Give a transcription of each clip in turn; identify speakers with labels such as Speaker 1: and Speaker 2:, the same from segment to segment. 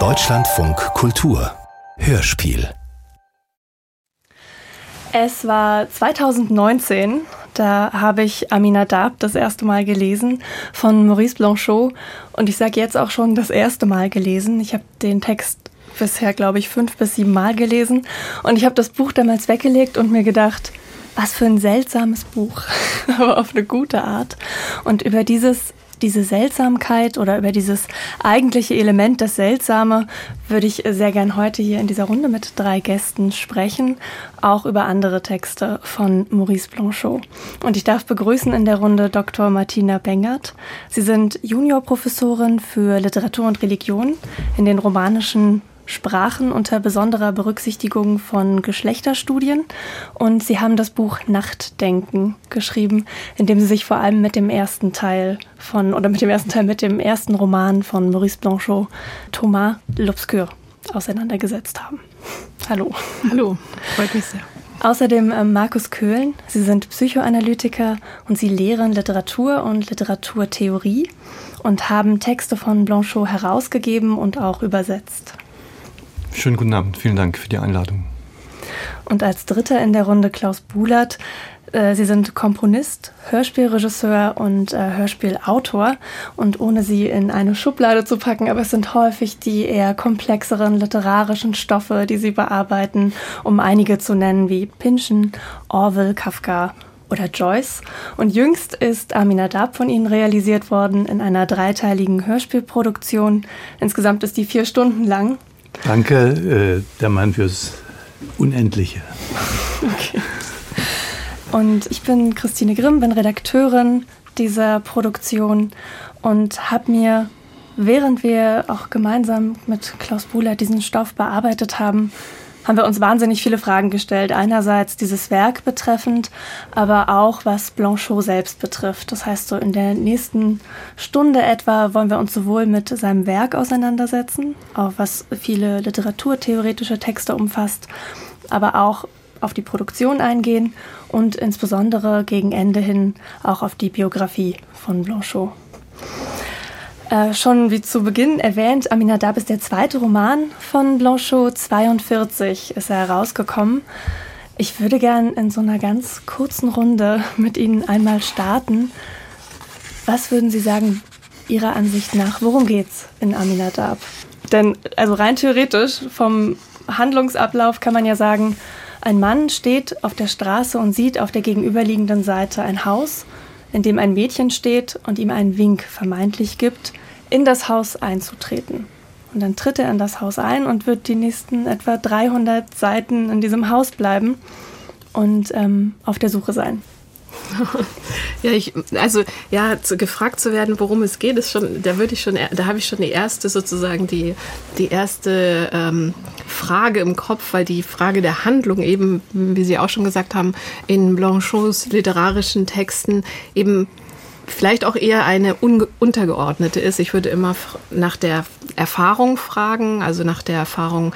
Speaker 1: Deutschlandfunk Kultur. Hörspiel.
Speaker 2: Es war 2019, da habe ich Amina Dab das erste Mal gelesen von Maurice Blanchot. Und ich sage jetzt auch schon das erste Mal gelesen. Ich habe den Text bisher, glaube ich, fünf bis sieben Mal gelesen. Und ich habe das Buch damals weggelegt und mir gedacht, was für ein seltsames Buch, aber auf eine gute Art. Und über dieses diese Seltsamkeit oder über dieses eigentliche Element, das Seltsame, würde ich sehr gern heute hier in dieser Runde mit drei Gästen sprechen, auch über andere Texte von Maurice Blanchot. Und ich darf begrüßen in der Runde Dr. Martina Bengert. Sie sind Juniorprofessorin für Literatur und Religion in den romanischen Sprachen unter besonderer Berücksichtigung von Geschlechterstudien. Und sie haben das Buch Nachtdenken geschrieben, in dem sie sich vor allem mit dem ersten Teil von, oder mit dem ersten Teil, mit dem ersten Roman von Maurice Blanchot, Thomas l'Obscur, auseinandergesetzt haben. Hallo.
Speaker 3: Hallo, freut mich sehr.
Speaker 2: Außerdem äh, Markus Köhlen. Sie sind Psychoanalytiker und Sie lehren Literatur und Literaturtheorie und haben Texte von Blanchot herausgegeben und auch übersetzt.
Speaker 4: Schönen guten Abend, vielen Dank für die Einladung.
Speaker 2: Und als Dritter in der Runde Klaus Bulert. Äh, Sie sind Komponist, Hörspielregisseur und äh, Hörspielautor. Und ohne Sie in eine Schublade zu packen, aber es sind häufig die eher komplexeren literarischen Stoffe, die Sie bearbeiten, um einige zu nennen wie Pynchon, Orwell, Kafka oder Joyce. Und jüngst ist Amina Dab von Ihnen realisiert worden in einer dreiteiligen Hörspielproduktion. Insgesamt ist die vier Stunden lang
Speaker 5: Danke, äh, der Mann fürs Unendliche.
Speaker 2: Okay. Und ich bin Christine Grimm, bin Redakteurin dieser Produktion und habe mir, während wir auch gemeinsam mit Klaus Buhler diesen Stoff bearbeitet haben, haben wir uns wahnsinnig viele Fragen gestellt. Einerseits dieses Werk betreffend, aber auch was Blanchot selbst betrifft. Das heißt, so in der nächsten Stunde etwa wollen wir uns sowohl mit seinem Werk auseinandersetzen, auch was viele literaturtheoretische Texte umfasst, aber auch auf die Produktion eingehen und insbesondere gegen Ende hin auch auf die Biografie von Blanchot. Äh, schon wie zu Beginn erwähnt, Aminadab ist der zweite Roman von Blanchot. 42 ist er herausgekommen. Ich würde gern in so einer ganz kurzen Runde mit Ihnen einmal starten. Was würden Sie sagen, Ihrer Ansicht nach, worum geht's in Aminadab? Denn, also rein theoretisch, vom Handlungsablauf kann man ja sagen, ein Mann steht auf der Straße und sieht auf der gegenüberliegenden Seite ein Haus in dem ein Mädchen steht und ihm einen Wink vermeintlich gibt, in das Haus einzutreten. Und dann tritt er in das Haus ein und wird die nächsten etwa 300 Seiten in diesem Haus bleiben und ähm, auf der Suche sein.
Speaker 3: Ja, ich, also ja, zu, gefragt zu werden, worum es geht, ist schon, da würde ich schon, da habe ich schon die erste sozusagen die die erste ähm, Frage im Kopf, weil die Frage der Handlung eben, wie Sie auch schon gesagt haben, in Blanchots literarischen Texten eben vielleicht auch eher eine untergeordnete ist. Ich würde immer nach der Erfahrung fragen, also nach der Erfahrung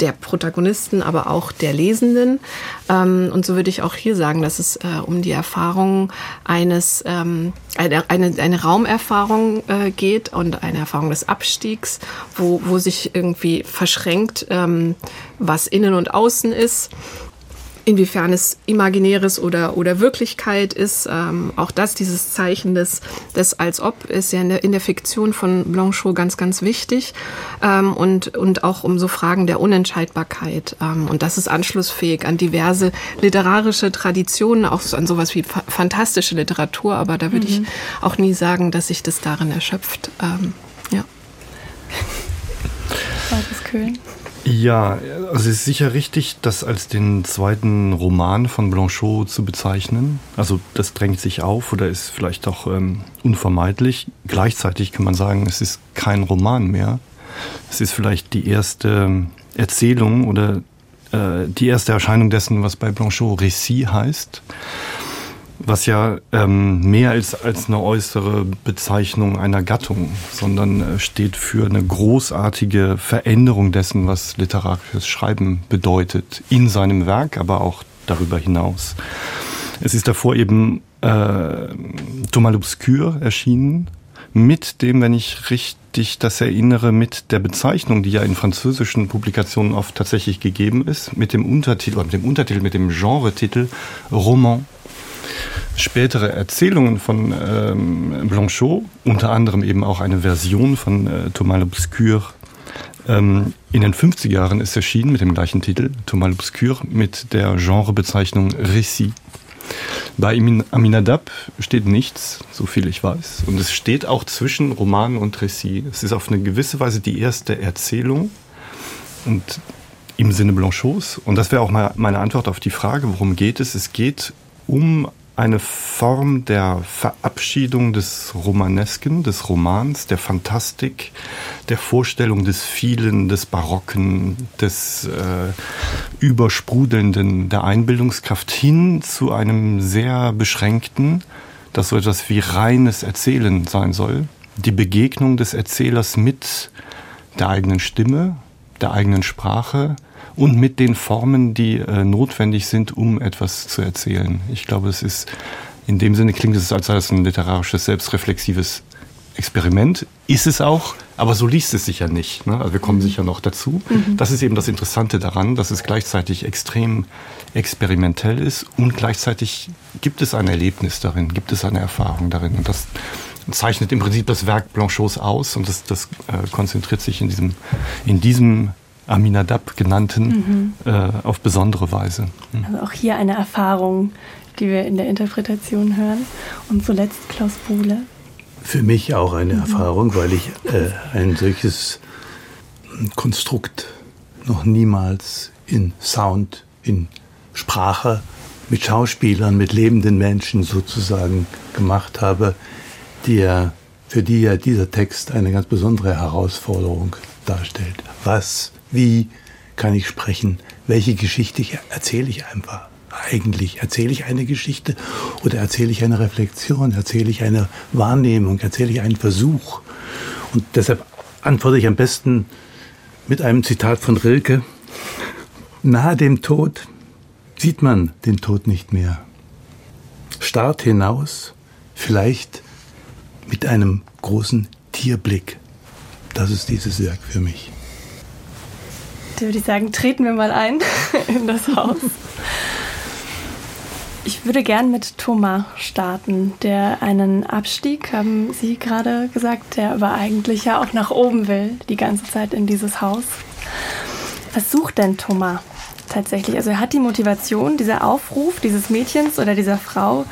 Speaker 3: der Protagonisten, aber auch der Lesenden. Ähm, und so würde ich auch hier sagen, dass es äh, um die Erfahrung eines, ähm, eine, eine, eine Raumerfahrung äh, geht und eine Erfahrung des Abstiegs, wo, wo sich irgendwie verschränkt, ähm, was innen und außen ist inwiefern es imaginäres oder, oder Wirklichkeit ist. Ähm, auch das, dieses Zeichen des, des als ob, ist ja in der, in der Fiktion von Blanchot ganz, ganz wichtig. Ähm, und, und auch um so Fragen der Unentscheidbarkeit. Ähm, und das ist anschlussfähig an diverse literarische Traditionen, auch an sowas wie fa fantastische Literatur. Aber da würde mhm. ich auch nie sagen, dass sich das darin erschöpft. Ähm, ja.
Speaker 2: Markus Köhlen.
Speaker 4: Ja, also es ist sicher richtig, das als den zweiten Roman von Blanchot zu bezeichnen. Also das drängt sich auf oder ist vielleicht auch ähm, unvermeidlich. Gleichzeitig kann man sagen, es ist kein Roman mehr. Es ist vielleicht die erste Erzählung oder äh, die erste Erscheinung dessen, was bei Blanchot Récit heißt was ja ähm, mehr ist als eine äußere Bezeichnung einer Gattung, sondern äh, steht für eine großartige Veränderung dessen, was literarisches Schreiben bedeutet, in seinem Werk, aber auch darüber hinaus. Es ist davor eben äh, Thomas l'Obscur erschienen mit dem, wenn ich richtig das erinnere, mit der Bezeichnung, die ja in französischen Publikationen oft tatsächlich gegeben ist, mit dem Untertitel, mit dem Untertitel, mit dem Genretitel Roman. Spätere Erzählungen von ähm, Blanchot, unter anderem eben auch eine Version von äh, Thomas l'Obscur, ähm, in den 50er Jahren ist erschienen mit dem gleichen Titel, Thomas l'Obscur, mit der Genrebezeichnung Récit. Bei Aminadab steht nichts, so viel ich weiß. Und es steht auch zwischen Roman und Récit. Es ist auf eine gewisse Weise die erste Erzählung und im Sinne Blanchots. Und das wäre auch meine Antwort auf die Frage, worum geht es? Es geht um eine Form der Verabschiedung des Romanesken, des Romans, der Fantastik, der Vorstellung des Vielen, des Barocken, des äh, Übersprudelnden, der Einbildungskraft hin zu einem sehr beschränkten, das so etwas wie reines Erzählen sein soll. Die Begegnung des Erzählers mit der eigenen Stimme, der eigenen Sprache, und mit den Formen, die äh, notwendig sind, um etwas zu erzählen. Ich glaube, es ist in dem Sinne klingt es, als sei es ein literarisches, selbstreflexives Experiment. Ist es auch, aber so liest es sich ja nicht. Ne? Also wir kommen mhm. sicher noch dazu. Mhm. Das ist eben das Interessante daran, dass es gleichzeitig extrem experimentell ist und gleichzeitig gibt es ein Erlebnis darin, gibt es eine Erfahrung darin. Und das zeichnet im Prinzip das Werk Blanchots aus und das, das äh, konzentriert sich in diesem, in diesem Aminadab genannten mhm. äh, auf besondere Weise.
Speaker 2: Mhm. Also auch hier eine Erfahrung, die wir in der Interpretation hören. Und zuletzt Klaus Buhle.
Speaker 5: Für mich auch eine mhm. Erfahrung, weil ich äh, ein solches Konstrukt noch niemals in Sound, in Sprache, mit Schauspielern, mit lebenden Menschen sozusagen gemacht habe, die ja, für die ja dieser Text eine ganz besondere Herausforderung darstellt. Was wie kann ich sprechen? Welche Geschichte erzähle ich einfach? Eigentlich erzähle ich eine Geschichte oder erzähle ich eine Reflexion, erzähle ich eine Wahrnehmung, erzähle ich einen Versuch. Und deshalb antworte ich am besten mit einem Zitat von Rilke. Nahe dem Tod sieht man den Tod nicht mehr. Starrt hinaus, vielleicht mit einem großen Tierblick. Das ist dieses Werk für mich
Speaker 2: würde ich sagen, treten wir mal ein in das Haus. Ich würde gern mit Thomas starten, der einen Abstieg, haben Sie gerade gesagt, der aber eigentlich ja auch nach oben will, die ganze Zeit in dieses Haus. Was sucht denn Thomas tatsächlich? Also er hat die Motivation, dieser Aufruf dieses Mädchens oder dieser Frau,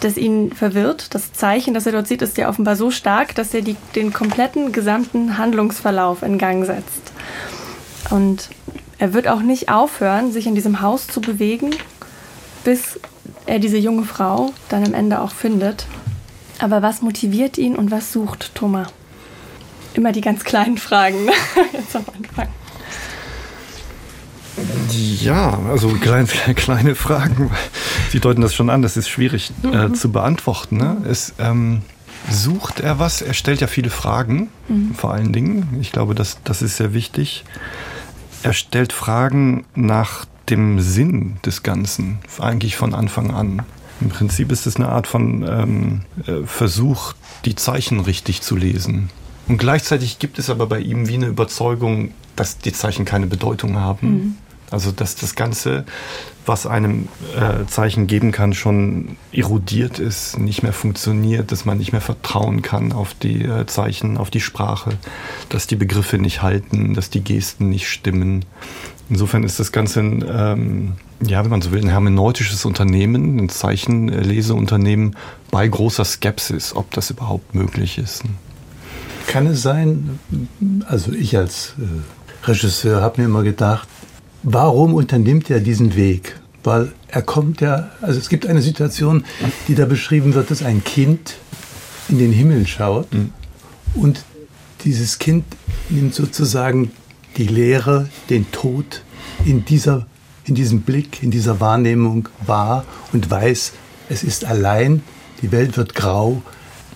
Speaker 2: das ihn verwirrt. Das Zeichen, das er dort sieht, ist ja offenbar so stark, dass er die, den kompletten gesamten Handlungsverlauf in Gang setzt. Und er wird auch nicht aufhören, sich in diesem Haus zu bewegen, bis er diese junge Frau dann am Ende auch findet. Aber was motiviert ihn und was sucht Thomas? Immer die ganz kleinen Fragen jetzt am Anfang.
Speaker 4: Ja, also klein, kleine Fragen. Sie deuten das schon an, das ist schwierig äh, mhm. zu beantworten. Ne? Es, ähm, sucht er was? Er stellt ja viele Fragen, mhm. vor allen Dingen. Ich glaube, das, das ist sehr wichtig. Er stellt Fragen nach dem Sinn des Ganzen, eigentlich von Anfang an. Im Prinzip ist es eine Art von ähm, äh, Versuch, die Zeichen richtig zu lesen. Und gleichzeitig gibt es aber bei ihm wie eine Überzeugung, dass die Zeichen keine Bedeutung haben. Mhm. Also dass das Ganze, was einem äh, Zeichen geben kann, schon erodiert ist, nicht mehr funktioniert, dass man nicht mehr vertrauen kann auf die äh, Zeichen, auf die Sprache, dass die Begriffe nicht halten, dass die Gesten nicht stimmen. Insofern ist das Ganze ein, ähm, ja, wenn man so will, ein hermeneutisches Unternehmen, ein Zeichenleseunternehmen bei großer Skepsis, ob das überhaupt möglich ist.
Speaker 5: Kann es sein, also ich als äh, Regisseur habe mir immer gedacht, Warum unternimmt er diesen Weg? Weil er kommt ja, also es gibt eine Situation, die da beschrieben wird, dass ein Kind in den Himmel schaut mhm. und dieses Kind nimmt sozusagen die Leere, den Tod in, dieser, in diesem Blick, in dieser Wahrnehmung wahr und weiß, es ist allein, die Welt wird grau,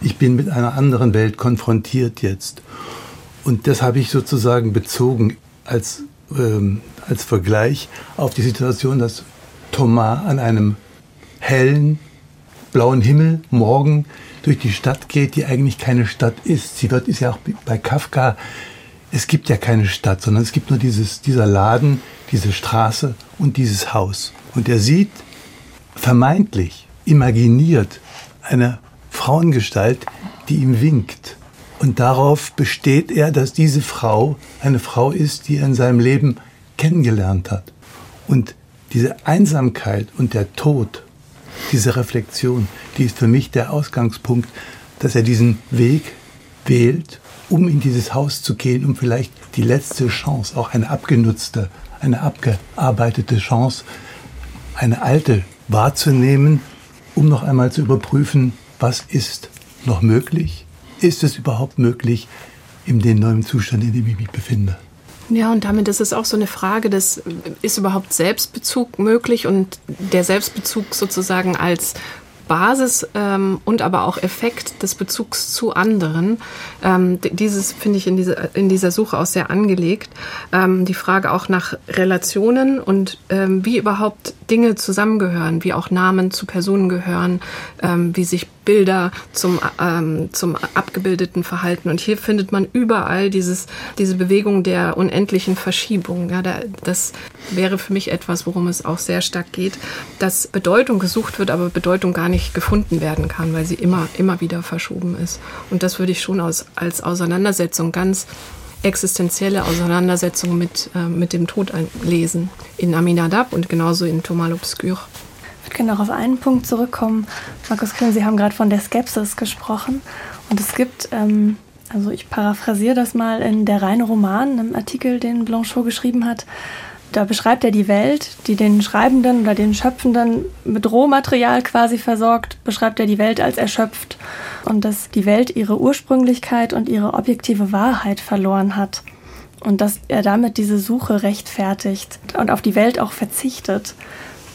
Speaker 5: ich bin mit einer anderen Welt konfrontiert jetzt. Und das habe ich sozusagen bezogen als ähm, als Vergleich auf die Situation, dass Thomas an einem hellen, blauen Himmel morgen durch die Stadt geht, die eigentlich keine Stadt ist. Sie wird, ist ja auch bei Kafka, es gibt ja keine Stadt, sondern es gibt nur dieses, dieser Laden, diese Straße und dieses Haus. Und er sieht vermeintlich, imaginiert eine Frauengestalt, die ihm winkt. Und darauf besteht er, dass diese Frau eine Frau ist, die er in seinem Leben kennengelernt hat. Und diese Einsamkeit und der Tod, diese Reflexion, die ist für mich der Ausgangspunkt, dass er diesen Weg wählt, um in dieses Haus zu gehen, um vielleicht die letzte Chance, auch eine abgenutzte, eine abgearbeitete Chance, eine alte wahrzunehmen, um noch einmal zu überprüfen, was ist noch möglich? Ist es überhaupt möglich in dem neuen Zustand, in dem ich mich befinde?
Speaker 3: Ja, und damit ist es auch so eine Frage, des, ist überhaupt Selbstbezug möglich und der Selbstbezug sozusagen als Basis ähm, und aber auch Effekt des Bezugs zu anderen. Ähm, dieses finde ich in, diese, in dieser Suche auch sehr angelegt. Ähm, die Frage auch nach Relationen und ähm, wie überhaupt Dinge zusammengehören, wie auch Namen zu Personen gehören, ähm, wie sich Bilder zum, ähm, zum abgebildeten Verhalten. Und hier findet man überall dieses, diese Bewegung der unendlichen Verschiebung. Ja, da, das wäre für mich etwas, worum es auch sehr stark geht, dass Bedeutung gesucht wird, aber Bedeutung gar nicht gefunden werden kann, weil sie immer, immer wieder verschoben ist. Und das würde ich schon aus, als Auseinandersetzung ganz existenzielle Auseinandersetzung mit, äh, mit dem Tod lesen. In Aminadab und genauso in Thomas l'Obscur
Speaker 2: würde noch auf einen Punkt zurückkommen. Markus Kühn, Sie haben gerade von der Skepsis gesprochen. Und es gibt, ähm, also ich paraphrasiere das mal in Der reine Roman, einem Artikel, den Blanchot geschrieben hat. Da beschreibt er die Welt, die den Schreibenden oder den Schöpfenden mit Rohmaterial quasi versorgt, beschreibt er die Welt als erschöpft und dass die Welt ihre Ursprünglichkeit und ihre objektive Wahrheit verloren hat und dass er damit diese Suche rechtfertigt und auf die Welt auch verzichtet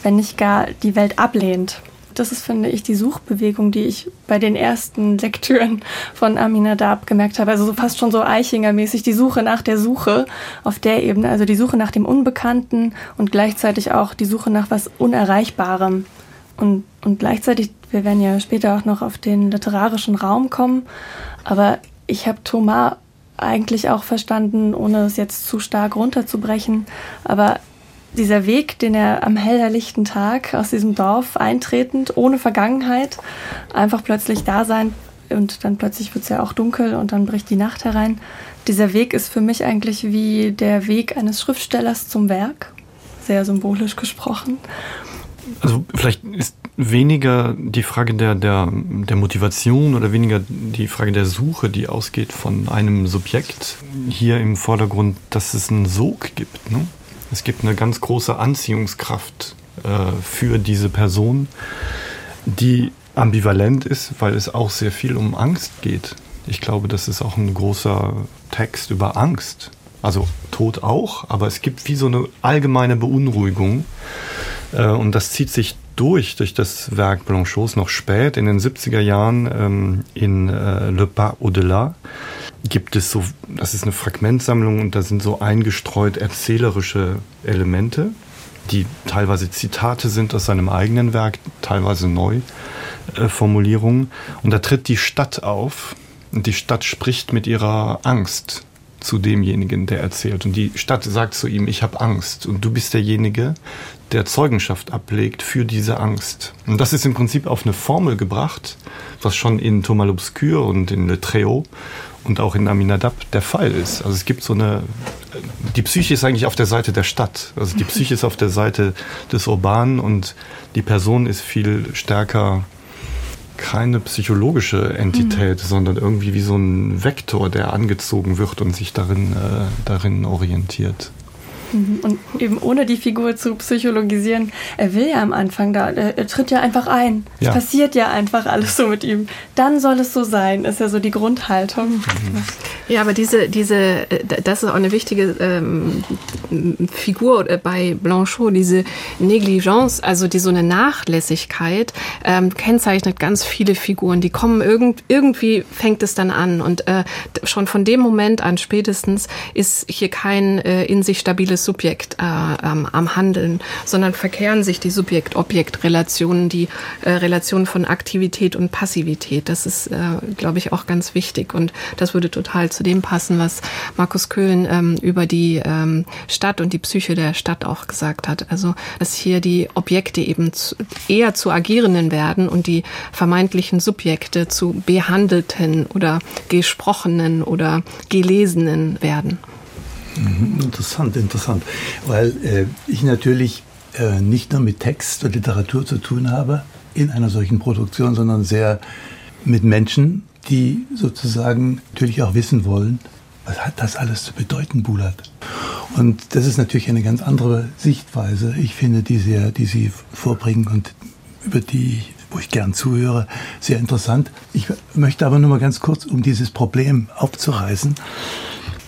Speaker 2: wenn nicht gar die Welt ablehnt. Das ist, finde ich, die Suchbewegung, die ich bei den ersten Lektüren von Aminadab gemerkt habe. Also so fast schon so Eichinger-mäßig die Suche nach der Suche auf der Ebene. Also die Suche nach dem Unbekannten und gleichzeitig auch die Suche nach was Unerreichbarem. Und, und gleichzeitig, wir werden ja später auch noch auf den literarischen Raum kommen, aber ich habe Thomas eigentlich auch verstanden, ohne es jetzt zu stark runterzubrechen, aber dieser Weg, den er am hellerlichten Tag aus diesem Dorf eintretend, ohne Vergangenheit, einfach plötzlich da sein und dann plötzlich wird es ja auch dunkel und dann bricht die Nacht herein. Dieser Weg ist für mich eigentlich wie der Weg eines Schriftstellers zum Werk, sehr symbolisch gesprochen.
Speaker 4: Also vielleicht ist weniger die Frage der, der, der Motivation oder weniger die Frage der Suche, die ausgeht von einem Subjekt, hier im Vordergrund, dass es einen Sog gibt. Ne? Es gibt eine ganz große Anziehungskraft äh, für diese Person, die ambivalent ist, weil es auch sehr viel um Angst geht. Ich glaube, das ist auch ein großer Text über Angst. Also Tod auch, aber es gibt wie so eine allgemeine Beunruhigung. Äh, und das zieht sich durch, durch das Werk Blanchots noch spät in den 70er Jahren ähm, in äh, Le Pas au-delà gibt es so, das ist eine Fragmentsammlung und da sind so eingestreut erzählerische Elemente, die teilweise Zitate sind aus seinem eigenen Werk, teilweise Neuformulierungen. Äh, und da tritt die Stadt auf und die Stadt spricht mit ihrer Angst zu demjenigen, der erzählt. Und die Stadt sagt zu ihm, ich habe Angst. Und du bist derjenige, der Zeugenschaft ablegt für diese Angst. Und das ist im Prinzip auf eine Formel gebracht, was schon in Thomas l'Obscur und in Le Tréau und auch in Aminadab der Fall ist. Also es gibt so eine, die Psyche ist eigentlich auf der Seite der Stadt. Also die Psyche ist auf der Seite des Urbanen und die Person ist viel stärker keine psychologische Entität, mhm. sondern irgendwie wie so ein Vektor, der angezogen wird und sich darin, äh, darin orientiert.
Speaker 2: Mhm. Und eben ohne die Figur zu psychologisieren, er will ja am Anfang da, er, er tritt ja einfach ein. Ja. Es passiert ja einfach alles so mit ihm. Dann soll es so sein, ist ja so die Grundhaltung. Mhm.
Speaker 3: Ja, aber diese, diese, äh, das ist auch eine wichtige ähm, Figur äh, bei Blanchot, diese Negligence, also die so eine Nachlässigkeit, ähm, kennzeichnet ganz viele Figuren. Die kommen irgend, irgendwie fängt es dann an. Und äh, schon von dem Moment an spätestens ist hier kein äh, in sich stabiles Subjekt äh, ähm, am Handeln, sondern verkehren sich die Subjekt-Objekt-Relationen, die äh, Relationen von Aktivität und Passivität. Das ist, äh, glaube ich, auch ganz wichtig. Und das würde total zu dem passen, was Markus Köhlen ähm, über die ähm, Stadt und die Psyche der Stadt auch gesagt hat. Also, dass hier die Objekte eben zu, eher zu Agierenden werden und die vermeintlichen Subjekte zu Behandelten oder Gesprochenen oder Gelesenen werden.
Speaker 5: Mhm, interessant, interessant. Weil äh, ich natürlich äh, nicht nur mit Text und Literatur zu tun habe in einer solchen Produktion, sondern sehr mit Menschen, die sozusagen natürlich auch wissen wollen, was hat das alles zu bedeuten, Bulat? Und das ist natürlich eine ganz andere Sichtweise, ich finde, die, sehr, die Sie vorbringen und über die, wo ich gern zuhöre, sehr interessant. Ich möchte aber nur mal ganz kurz, um dieses Problem aufzureißen,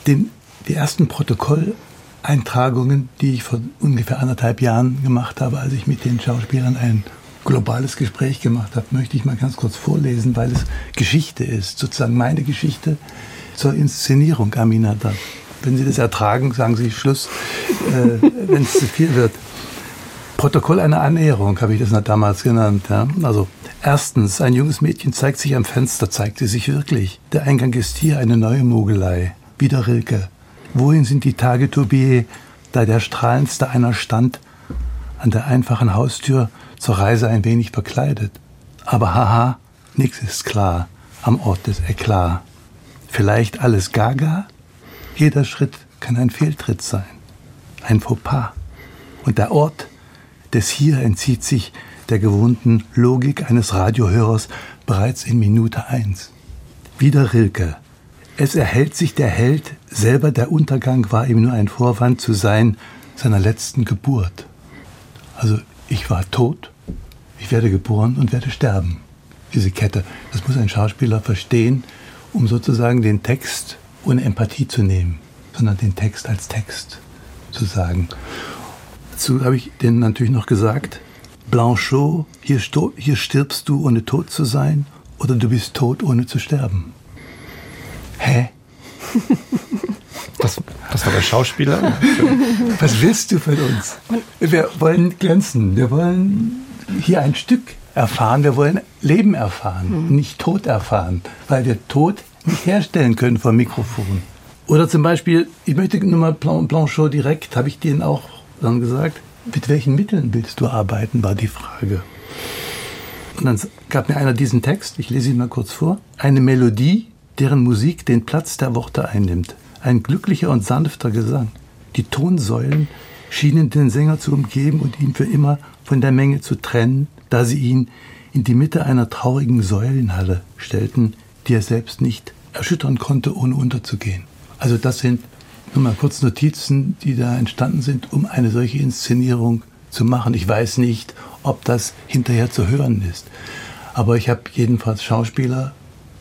Speaker 5: den, die ersten Protokolleintragungen, die ich vor ungefähr anderthalb Jahren gemacht habe, als ich mit den Schauspielern ein globales Gespräch gemacht habe, möchte ich mal ganz kurz vorlesen, weil es Geschichte ist, sozusagen meine Geschichte zur Inszenierung Aminata. Wenn Sie das ertragen, sagen Sie Schluss, äh, wenn es zu viel wird. Protokoll einer Annäherung habe ich das damals genannt. Ja? Also erstens, ein junges Mädchen zeigt sich am Fenster, zeigt sie sich wirklich. Der Eingang ist hier eine neue Mogelei. Wieder Rilke. Wohin sind die Tage, Tobier, da der strahlendste einer stand, an der einfachen Haustür zur Reise ein wenig verkleidet. Aber haha, nix ist klar am Ort des Eklat. Vielleicht alles gaga? Jeder Schritt kann ein Fehltritt sein, ein Fauxpas. Und der Ort des Hier entzieht sich der gewohnten Logik eines Radiohörers bereits in Minute eins. Wieder Rilke. Es erhält sich der Held, selber der Untergang war ihm nur ein Vorwand zu sein seiner letzten Geburt. Also ich war tot, ich werde geboren und werde sterben. Diese Kette, das muss ein Schauspieler verstehen, um sozusagen den Text ohne Empathie zu nehmen, sondern den Text als Text zu sagen. Dazu habe ich denen natürlich noch gesagt, Blanchot, hier, hier stirbst du, ohne tot zu sein, oder du bist tot, ohne zu sterben. Hä?
Speaker 4: Das, das war der Schauspieler.
Speaker 5: Was willst du von uns? Wir wollen glänzen. Wir wollen hier ein Stück erfahren. Wir wollen Leben erfahren, mhm. nicht Tod erfahren, weil wir Tod nicht herstellen können vom Mikrofon. Oder zum Beispiel, ich möchte nur mal Blanchot direkt, habe ich denen auch dann gesagt, mit welchen Mitteln willst du arbeiten, war die Frage. Und dann gab mir einer diesen Text, ich lese ihn mal kurz vor. Eine Melodie, deren Musik den Platz der Worte einnimmt. Ein glücklicher und sanfter Gesang. Die Tonsäulen schienen den Sänger zu umgeben und ihn für immer von der Menge zu trennen, da sie ihn in die Mitte einer traurigen Säulenhalle stellten, die er selbst nicht erschüttern konnte, ohne unterzugehen. Also das sind nur mal kurz Notizen, die da entstanden sind, um eine solche Inszenierung zu machen. Ich weiß nicht, ob das hinterher zu hören ist. Aber ich habe jedenfalls Schauspieler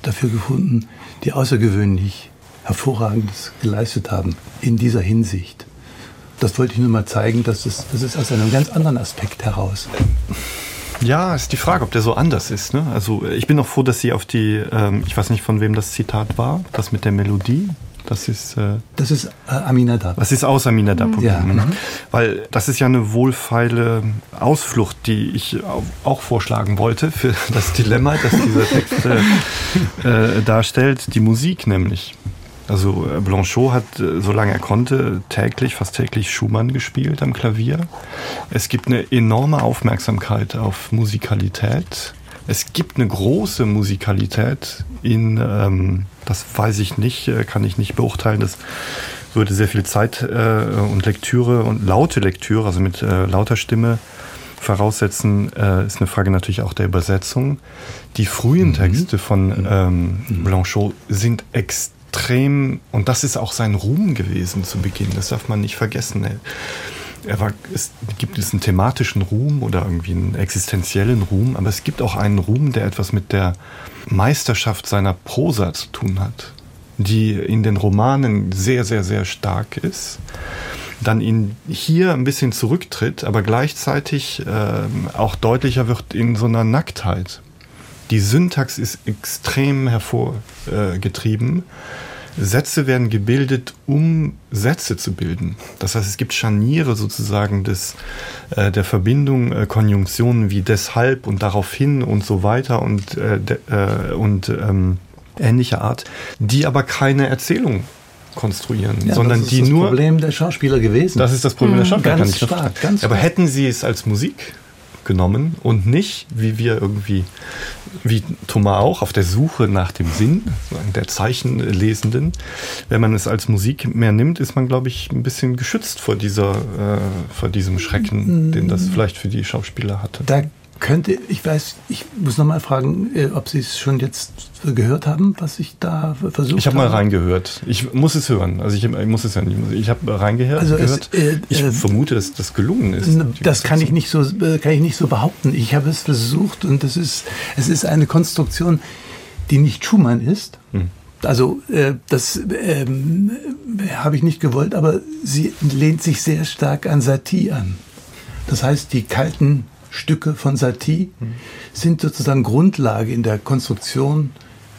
Speaker 5: dafür gefunden, die außergewöhnlich Hervorragendes geleistet haben in dieser Hinsicht. Das wollte ich nur mal zeigen, dass es, das ist aus einem ganz anderen Aspekt heraus.
Speaker 4: Ja, ist die Frage, ob der so anders ist. Ne? Also ich bin auch froh, dass Sie auf die, ähm, ich weiß nicht, von wem das Zitat war, das mit der Melodie. Das ist. Äh,
Speaker 5: das ist äh, Aminadab.
Speaker 4: Das ist aus Aminadab. Ja. Mhm. Weil das ist ja eine wohlfeile Ausflucht, die ich auch vorschlagen wollte für das Dilemma, das dieser Text äh, äh, darstellt. Die Musik nämlich. Also äh, Blanchot hat, äh, solange er konnte, täglich, fast täglich Schumann gespielt am Klavier. Es gibt eine enorme Aufmerksamkeit auf Musikalität. Es gibt eine große Musikalität in, ähm, das weiß ich nicht, äh, kann ich nicht beurteilen. Das würde sehr viel Zeit äh, und Lektüre und laute Lektüre, also mit äh, lauter Stimme voraussetzen, äh, ist eine Frage natürlich auch der Übersetzung. Die frühen mhm. Texte von ähm, mhm. Blanchot sind extrem extrem, und das ist auch sein Ruhm gewesen zu Beginn, das darf man nicht vergessen. Er war, es gibt diesen thematischen Ruhm oder irgendwie einen existenziellen Ruhm, aber es gibt auch einen Ruhm, der etwas mit der Meisterschaft seiner Prosa zu tun hat. die in den Romanen sehr, sehr, sehr stark ist, dann in hier ein bisschen zurücktritt, aber gleichzeitig äh, auch deutlicher wird in so einer Nacktheit. Die Syntax ist extrem hervorgetrieben. Sätze werden gebildet, um Sätze zu bilden. Das heißt, es gibt Scharniere sozusagen des, äh, der Verbindung, äh, Konjunktionen wie deshalb und daraufhin und so weiter und, äh, de, äh, und ähm, ähnlicher Art, die aber keine Erzählung konstruieren,
Speaker 5: Ja,
Speaker 4: sondern
Speaker 5: das ist
Speaker 4: die
Speaker 5: das
Speaker 4: nur.
Speaker 5: Problem der Schauspieler gewesen.
Speaker 4: Das ist das Problem der Schauspieler.
Speaker 5: Ganz stark, ganz
Speaker 4: aber
Speaker 5: stark.
Speaker 4: hätten sie es als Musik genommen und nicht, wie wir irgendwie, wie Thomas auch, auf der Suche nach dem Sinn der Zeichenlesenden. Wenn man es als Musik mehr nimmt, ist man, glaube ich, ein bisschen geschützt vor dieser, äh, vor diesem Schrecken, den das vielleicht für die Schauspieler hatte.
Speaker 5: Da könnte, ich weiß, ich muss nochmal fragen, äh, ob Sie es schon jetzt gehört haben, was ich da versucht
Speaker 4: Ich habe mal reingehört. Ich muss es hören. Also ich, ich muss es ja nicht. Ich habe reingehört.
Speaker 5: Also es, äh,
Speaker 4: ich
Speaker 5: äh,
Speaker 4: vermute, dass das gelungen ist.
Speaker 5: Das kann ich nicht so, äh, kann ich nicht so behaupten. Ich habe es versucht und es ist, es ist eine Konstruktion, die nicht Schumann ist.
Speaker 4: Hm.
Speaker 5: Also äh, das ähm, habe ich nicht gewollt, aber sie lehnt sich sehr stark an Satie an. Das heißt, die kalten Stücke von Satie sind sozusagen Grundlage in der Konstruktion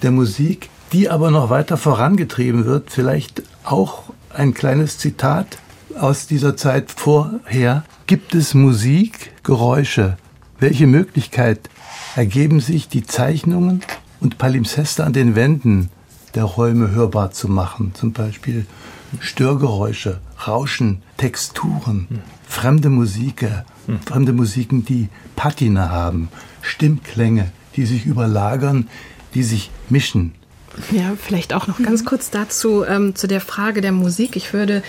Speaker 5: der Musik, die aber noch weiter vorangetrieben wird. Vielleicht auch ein kleines Zitat aus dieser Zeit vorher. Gibt es Musik, Geräusche? Welche Möglichkeit ergeben sich die Zeichnungen und Palimpseste an den Wänden der Räume hörbar zu machen? Zum Beispiel Störgeräusche, Rauschen, Texturen, fremde Musiker, fremde Musiken, die Patina haben, Stimmklänge, die sich überlagern, die sich mischen.
Speaker 3: Ja, vielleicht auch noch ganz kurz dazu, ähm, zu der Frage der Musik. Ich würde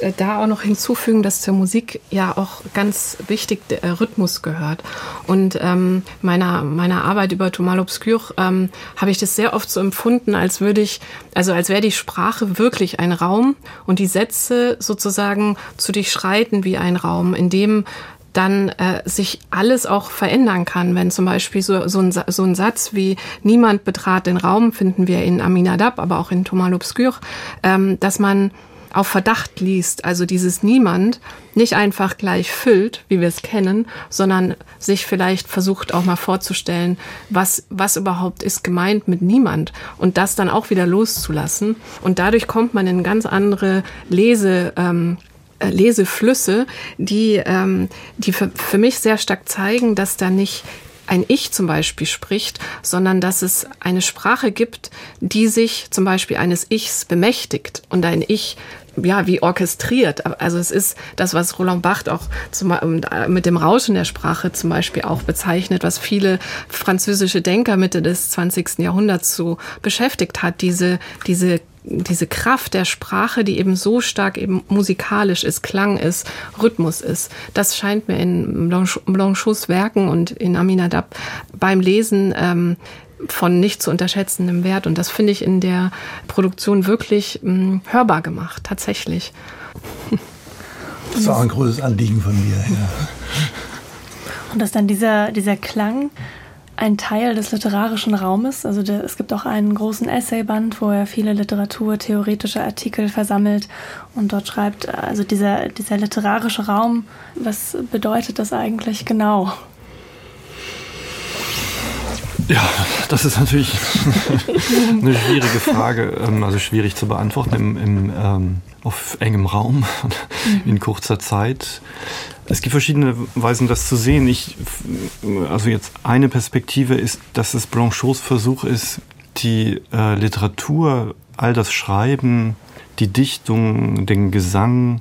Speaker 3: äh, da auch noch hinzufügen, dass zur Musik ja auch ganz wichtig der äh, Rhythmus gehört. Und ähm, meiner, meiner Arbeit über Thomas l'Obscur ähm, habe ich das sehr oft so empfunden, als würde ich, also als wäre die Sprache wirklich ein Raum und die Sätze sozusagen zu durchschreiten wie ein Raum, in dem dann äh, sich alles auch verändern kann. Wenn zum Beispiel so, so, ein, so ein Satz wie Niemand betrat den Raum, finden wir in Aminadab, aber auch in Thomas l'Obscur, ähm, dass man auf Verdacht liest, also dieses Niemand nicht einfach gleich füllt, wie wir es kennen, sondern sich vielleicht versucht auch mal vorzustellen, was, was überhaupt ist gemeint mit Niemand und das dann auch wieder loszulassen. Und dadurch kommt man in ganz andere Lese, ähm, äh, Leseflüsse, die, ähm, die für, für mich sehr stark zeigen, dass da nicht ein Ich zum Beispiel spricht, sondern dass es eine Sprache gibt, die sich zum Beispiel eines Ichs bemächtigt und ein Ich ja, wie orchestriert. Also es ist das, was Roland Barthes auch zum, äh, mit dem Rauschen der Sprache zum Beispiel auch bezeichnet, was viele französische Denker Mitte des 20. Jahrhunderts so beschäftigt hat, diese, diese diese Kraft der Sprache, die eben so stark eben musikalisch ist, Klang ist, Rhythmus ist, das scheint mir in Blanch Blanchots Werken und in Aminadab beim Lesen ähm, von nicht zu unterschätzendem Wert. Und das finde ich in der Produktion wirklich mh, hörbar gemacht, tatsächlich.
Speaker 5: Das war auch ein großes Anliegen von mir. Ja.
Speaker 2: Und dass dann dieser, dieser Klang ein Teil des literarischen Raumes. Also der, es gibt auch einen großen Essayband, wo er viele literaturtheoretische Artikel versammelt und dort schreibt, also dieser, dieser literarische Raum, was bedeutet das eigentlich genau?
Speaker 4: Ja, das ist natürlich eine schwierige Frage, ähm, also schwierig zu beantworten im, im, ähm, auf engem Raum in kurzer Zeit. Es gibt verschiedene Weisen, das zu sehen. Ich, also jetzt eine Perspektive ist, dass es Blanchots Versuch ist, die äh, Literatur, all das Schreiben, die Dichtung, den Gesang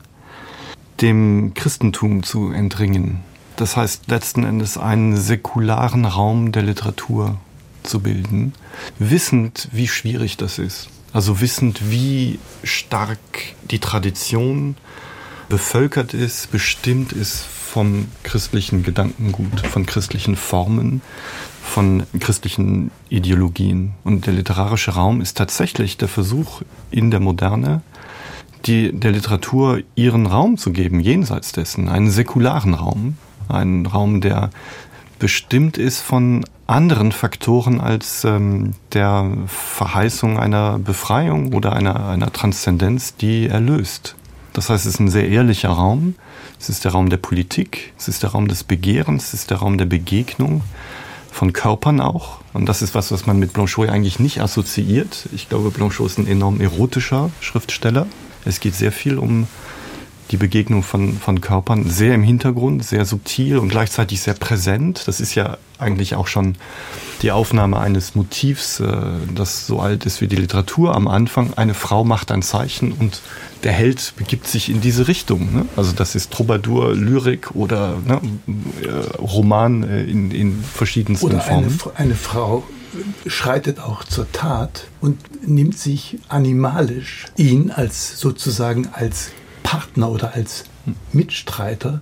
Speaker 4: dem Christentum zu entringen. Das heißt letzten Endes einen säkularen Raum der Literatur zu bilden, wissend, wie schwierig das ist. Also wissend, wie stark die Tradition bevölkert ist, bestimmt ist vom christlichen Gedankengut, von christlichen Formen, von christlichen Ideologien. Und der literarische Raum ist tatsächlich der Versuch in der Moderne, die, der Literatur ihren Raum zu geben, jenseits dessen, einen säkularen Raum, einen Raum, der bestimmt ist von anderen Faktoren als ähm, der Verheißung einer Befreiung oder einer, einer Transzendenz, die erlöst. Das heißt, es ist ein sehr ehrlicher Raum. Es ist der Raum der Politik, es ist der Raum des Begehrens, es ist der Raum der Begegnung von Körpern auch. Und das ist was, was man mit Blanchot eigentlich nicht assoziiert. Ich glaube, Blanchot ist ein enorm erotischer Schriftsteller. Es geht sehr viel um die Begegnung von, von Körpern, sehr im Hintergrund, sehr subtil und gleichzeitig sehr präsent. Das ist ja eigentlich auch schon die Aufnahme eines Motivs, äh, das so alt ist wie die Literatur am Anfang. Eine Frau macht ein Zeichen und der Held begibt sich in diese Richtung. Ne? Also das ist Troubadour, Lyrik oder ne, äh, Roman äh, in, in verschiedensten
Speaker 5: oder
Speaker 4: Formen.
Speaker 5: Eine, eine Frau schreitet auch zur Tat und nimmt sich animalisch ihn als sozusagen als Partner oder als Mitstreiter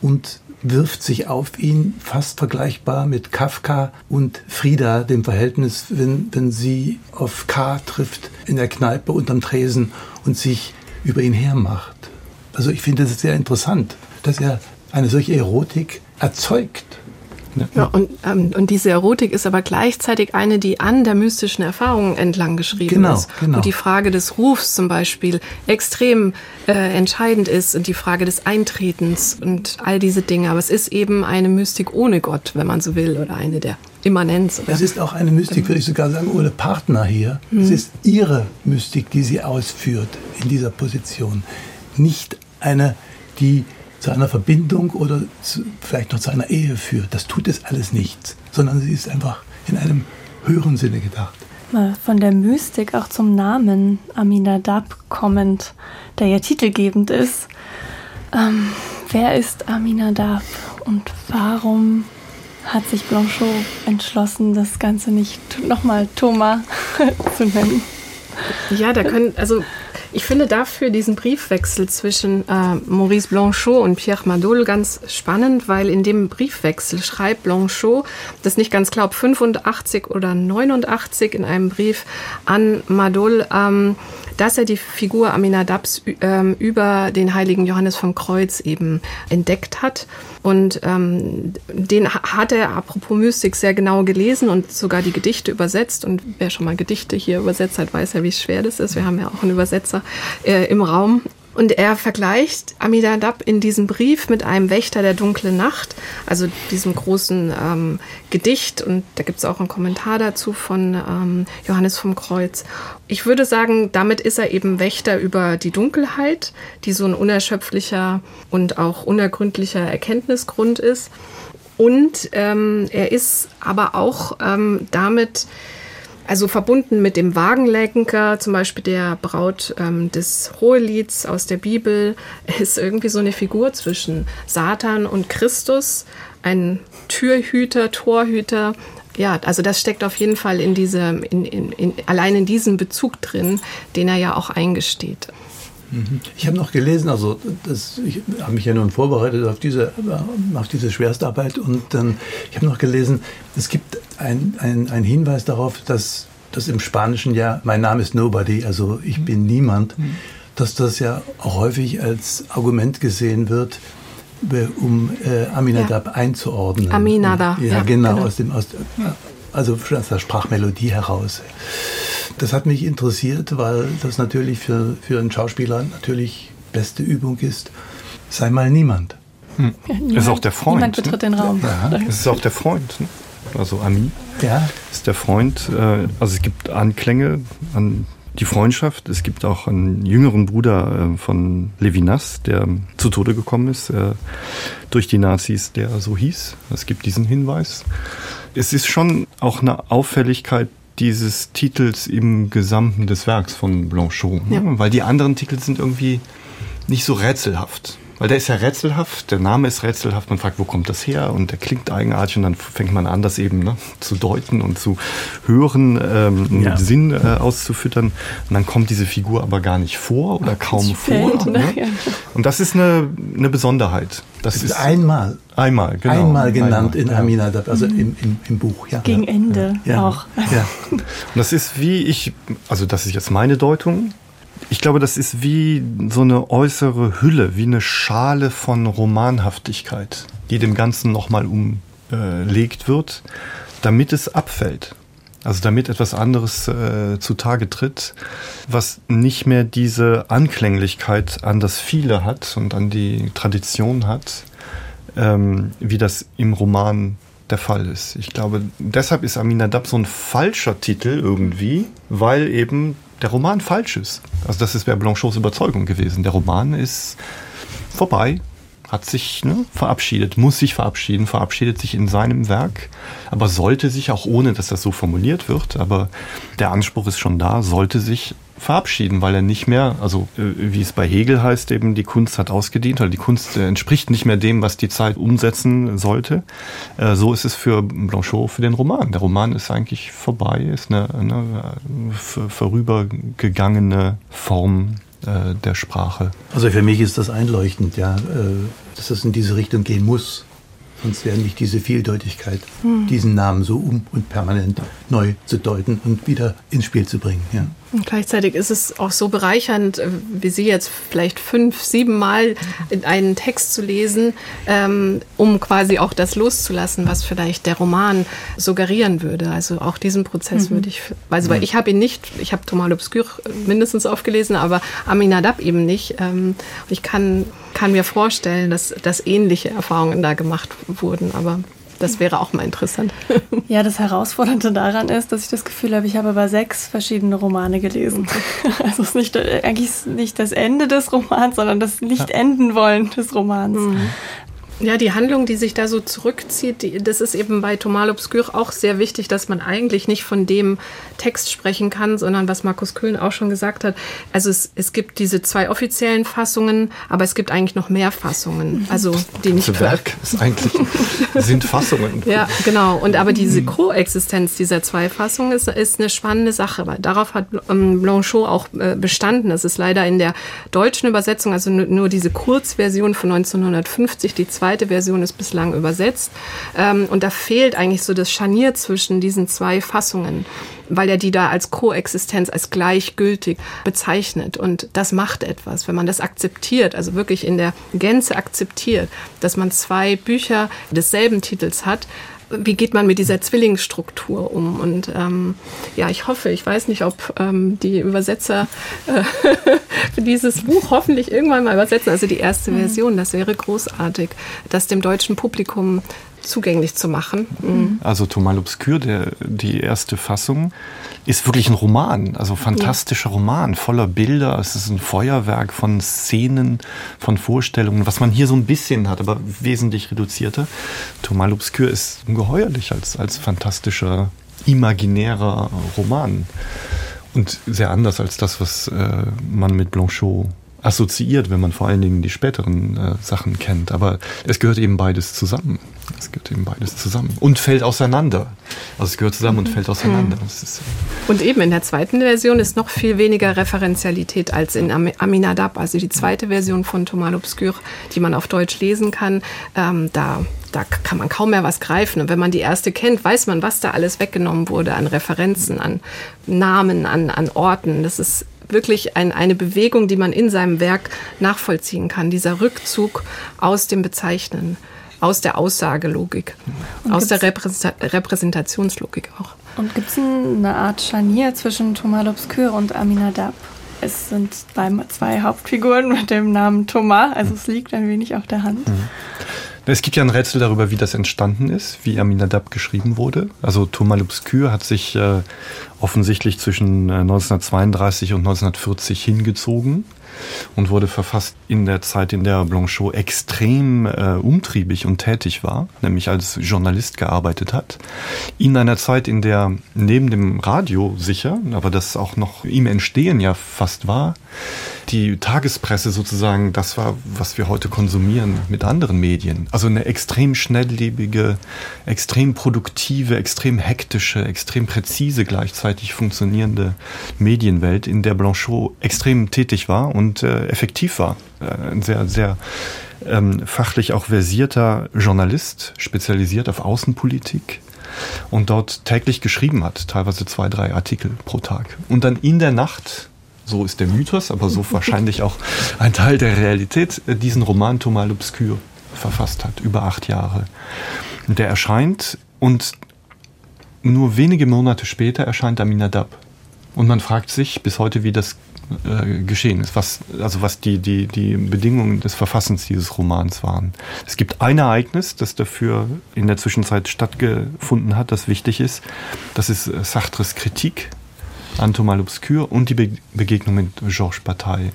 Speaker 5: und wirft sich auf ihn, fast vergleichbar mit Kafka und Frida, dem Verhältnis, wenn, wenn sie auf K trifft in der Kneipe unterm Tresen und sich über ihn hermacht. Also ich finde es sehr interessant, dass er eine solche Erotik erzeugt.
Speaker 3: Ja, und, ähm, und diese Erotik ist aber gleichzeitig eine, die an der mystischen Erfahrung entlang geschrieben
Speaker 5: Genau,
Speaker 3: ist.
Speaker 5: genau.
Speaker 3: Wo die Frage des Rufs zum Beispiel extrem äh, entscheidend ist und die Frage des Eintretens und all diese Dinge. Aber es ist eben eine Mystik ohne Gott, wenn man so will, oder eine der Immanenz.
Speaker 5: Es ist auch eine Mystik, würde ich sogar sagen, ohne Partner hier. Es ist ihre Mystik, die sie ausführt in dieser Position. Nicht eine, die zu einer Verbindung oder zu, vielleicht noch zu einer Ehe führt. Das tut es alles nicht, sondern sie ist einfach in einem höheren Sinne gedacht.
Speaker 2: Mal von der Mystik auch zum Namen Aminadab kommend, der ja titelgebend ist. Ähm, wer ist Aminadab und warum hat sich Blanchot entschlossen, das Ganze nicht nochmal Thomas zu nennen?
Speaker 3: Ja, da können, also ich finde dafür diesen Briefwechsel zwischen äh, Maurice Blanchot und Pierre Madoul ganz spannend, weil in dem Briefwechsel schreibt Blanchot, das nicht ganz klar, ob 85 oder 89 in einem Brief an Madoul, ähm, dass er die Figur Aminadabs ähm, über den heiligen Johannes vom Kreuz eben entdeckt hat. Und ähm, den hat er, apropos Mystik, sehr genau gelesen und sogar die Gedichte übersetzt. Und wer schon mal Gedichte hier übersetzt hat, weiß ja, wie schwer das ist. Wir haben ja auch einen Übersetzer äh, im Raum. Und er vergleicht Amidadab in diesem Brief mit einem Wächter der dunklen Nacht, also diesem großen ähm, Gedicht. Und da gibt es auch einen Kommentar dazu von ähm, Johannes vom Kreuz. Ich würde sagen, damit ist er eben Wächter über die Dunkelheit, die so ein unerschöpflicher und auch unergründlicher Erkenntnisgrund ist. Und ähm, er ist aber auch ähm, damit also verbunden mit dem Wagenlenker, zum Beispiel der Braut ähm, des Hohelieds aus der Bibel, ist irgendwie so eine Figur zwischen Satan und Christus, ein Türhüter, Torhüter. Ja, also das steckt auf jeden Fall in diesem, in, in, in, allein in diesem Bezug drin, den er ja auch eingesteht.
Speaker 5: Ich habe noch gelesen, also das, ich habe mich ja nun vorbereitet auf diese, auf diese Schwerstarbeit und ähm, ich habe noch gelesen, es gibt einen ein Hinweis darauf, dass das im Spanischen ja, mein Name ist Nobody, also ich bin niemand, dass das ja auch häufig als Argument gesehen wird, um äh, Aminadab ja. einzuordnen.
Speaker 3: Aminada.
Speaker 5: Ja, ja genau, genau, aus dem, aus, also aus der Sprachmelodie heraus. Das hat mich interessiert, weil das natürlich für, für einen Schauspieler natürlich beste Übung ist. Sei mal niemand.
Speaker 4: Hm. Ja, niemand ist auch der Freund.
Speaker 2: Niemand betritt
Speaker 4: ne?
Speaker 2: den Raum.
Speaker 4: Ja, es ist auch der Freund. Ne? Also Ami
Speaker 5: ja.
Speaker 4: ist der Freund. Äh, also es gibt Anklänge an die Freundschaft. Es gibt auch einen jüngeren Bruder äh, von Levinas, der zu Tode gekommen ist äh, durch die Nazis, der so hieß. Es gibt diesen Hinweis. Es ist schon auch eine Auffälligkeit dieses Titels im Gesamten des Werks von Blanchot, ne? ja. weil die anderen Titel sind irgendwie nicht so rätselhaft. Weil der ist ja rätselhaft, der Name ist rätselhaft, man fragt, wo kommt das her? Und der klingt eigenartig und dann fängt man an, das eben ne, zu deuten und zu hören, ähm, ja. Sinn äh, auszufüttern. Und dann kommt diese Figur aber gar nicht vor oder kaum vor. Ne? Ne? Und das ist eine, eine Besonderheit. Das ist
Speaker 5: einmal.
Speaker 4: Einmal, genau.
Speaker 5: Einmal genannt einmal, in ja. Aminadab, also im, im, im, Buch. Ja.
Speaker 2: Gegen Ende
Speaker 5: ja.
Speaker 2: auch.
Speaker 5: Ja.
Speaker 4: Und das ist wie ich, also das ist jetzt meine Deutung, ich glaube, das ist wie so eine äußere Hülle, wie eine Schale von Romanhaftigkeit, die dem Ganzen nochmal um gelegt wird, damit es abfällt. Also damit etwas anderes äh, zutage tritt, was nicht mehr diese Anklänglichkeit an das Viele hat und an die Tradition hat, ähm, wie das im Roman der Fall ist. Ich glaube, deshalb ist Aminadab so ein falscher Titel irgendwie, weil eben der Roman falsch ist. Also das ist wäre Blanchots Überzeugung gewesen. Der Roman ist vorbei, hat sich ne, verabschiedet, muss sich verabschieden, verabschiedet sich in seinem Werk, aber sollte sich auch ohne, dass das so formuliert wird, aber der Anspruch ist schon da, sollte sich verabschieden, weil er nicht mehr, also äh, wie es bei Hegel heißt, eben die Kunst hat ausgedient oder die Kunst äh, entspricht nicht mehr dem, was die Zeit umsetzen sollte. Äh, so ist es für Blanchot für den Roman. Der Roman ist eigentlich vorbei, ist eine, eine vorübergegangene Form der Sprache.
Speaker 5: Also für mich ist das einleuchtend, ja, dass es in diese Richtung gehen muss. Sonst wäre nicht diese Vieldeutigkeit, hm. diesen Namen so um und permanent neu zu deuten und wieder ins Spiel zu bringen. Ja.
Speaker 3: Und gleichzeitig ist es auch so bereichernd, äh, wie Sie jetzt vielleicht fünf, sieben Mal in einen Text zu lesen, ähm, um quasi auch das loszulassen, was vielleicht der Roman suggerieren würde. Also auch diesen Prozess mhm. würde ich, also weil ich habe ihn nicht, ich habe Thomas L'Obscur mindestens aufgelesen, aber Aminadab eben nicht. Ähm, ich kann, kann mir vorstellen, dass, dass ähnliche Erfahrungen da gemacht wurden, aber das wäre auch mal interessant.
Speaker 2: Ja, das Herausfordernde daran ist, dass ich das Gefühl habe, ich habe aber sechs verschiedene Romane gelesen. Also es ist nicht, eigentlich nicht das Ende des Romans, sondern das Nicht-Enden-Wollen des Romans. Mhm.
Speaker 3: Ja, die Handlung, die sich da so zurückzieht, die, das ist eben bei Thomas Obscur auch sehr wichtig, dass man eigentlich nicht von dem Text sprechen kann, sondern was Markus Köhn auch schon gesagt hat. Also es, es gibt diese zwei offiziellen Fassungen, aber es gibt eigentlich noch mehr Fassungen. Also die nicht.
Speaker 4: Das Werk ist eigentlich sind Fassungen.
Speaker 3: Ja, genau. Und aber diese Koexistenz dieser zwei Fassungen ist, ist eine spannende Sache, weil darauf hat ähm, Blanchot auch äh, bestanden. Das ist leider in der deutschen Übersetzung, also nur diese Kurzversion von 1950, die zwei zweite Version ist bislang übersetzt. Ähm, und da fehlt eigentlich so das Scharnier zwischen diesen zwei Fassungen, weil er die da als Koexistenz, als gleichgültig bezeichnet. Und das macht etwas, wenn man das akzeptiert, also wirklich in der Gänze akzeptiert, dass man zwei Bücher desselben Titels hat, wie geht man mit dieser Zwillingsstruktur um? Und ähm, ja, ich hoffe, ich weiß nicht, ob ähm, die Übersetzer äh, für dieses Buch hoffentlich irgendwann mal übersetzen. Also die erste mhm. Version, das wäre großartig, das dem deutschen Publikum zugänglich zu machen.
Speaker 4: Mhm. Also Thomas l'Obscur, der, die erste Fassung, ist wirklich ein Roman, also fantastischer ja. Roman, voller Bilder. Es ist ein Feuerwerk von Szenen, von Vorstellungen, was man hier so ein bisschen hat, aber wesentlich reduzierter. Thomas l'Obscur ist ungeheuerlich als, als fantastischer, imaginärer Roman. Und sehr anders als das, was äh, man mit Blanchot assoziiert, wenn man vor allen Dingen die späteren äh, Sachen kennt. Aber es gehört eben beides zusammen. Es gehört eben beides zusammen und fällt auseinander. Also es gehört zusammen und fällt auseinander. Mhm. Ist,
Speaker 3: äh und eben in der zweiten Version ist noch viel weniger Referenzialität als in Am Aminadab. Also die zweite Version von Thomas L'Obscur, die man auf Deutsch lesen kann, ähm, da da kann man kaum mehr was greifen. Und wenn man die erste kennt, weiß man, was da alles weggenommen wurde an Referenzen, an Namen, an, an Orten. Das ist wirklich ein, eine Bewegung, die man in seinem Werk nachvollziehen kann. Dieser Rückzug aus dem Bezeichnen, aus der Aussagelogik, Und aus der Repräsentationslogik auch.
Speaker 2: Und gibt es eine Art Scharnier zwischen Thomas L'Obscur und Aminadab? Es sind zwei, zwei Hauptfiguren mit dem Namen Thomas, also es liegt ein wenig auf der Hand. Mhm.
Speaker 4: Es gibt ja ein Rätsel darüber, wie das entstanden ist, wie Aminadab geschrieben wurde. Also Thomas L'Obscur hat sich äh, offensichtlich zwischen 1932 äh, und 1940 hingezogen und wurde verfasst in der Zeit, in der Blanchot extrem äh, umtriebig und tätig war, nämlich als Journalist gearbeitet hat. In einer Zeit, in der neben dem Radio sicher, aber das auch noch im Entstehen ja fast war, die Tagespresse sozusagen das war, was wir heute konsumieren mit anderen Medien. Also eine extrem schnelllebige, extrem produktive, extrem hektische, extrem präzise gleichzeitig funktionierende Medienwelt, in der Blanchot extrem tätig war und äh, effektiv war. Äh, ein sehr, sehr ähm, fachlich auch versierter Journalist, spezialisiert auf Außenpolitik und dort täglich geschrieben hat, teilweise zwei, drei Artikel pro Tag. Und dann in der Nacht so ist der Mythos, aber so wahrscheinlich auch ein Teil der Realität, äh, diesen Roman Thomas l'Obscur verfasst hat, über acht Jahre. Der erscheint und nur wenige Monate später erscheint Aminadab. Und man fragt sich bis heute, wie das äh, geschehen ist, was, also was die, die, die Bedingungen des Verfassens dieses Romans waren. Es gibt ein Ereignis, das dafür in der Zwischenzeit stattgefunden hat, das wichtig ist. Das ist äh, Sartres Kritik an Thomas l'Obscur und die Be Begegnung mit Georges Bataille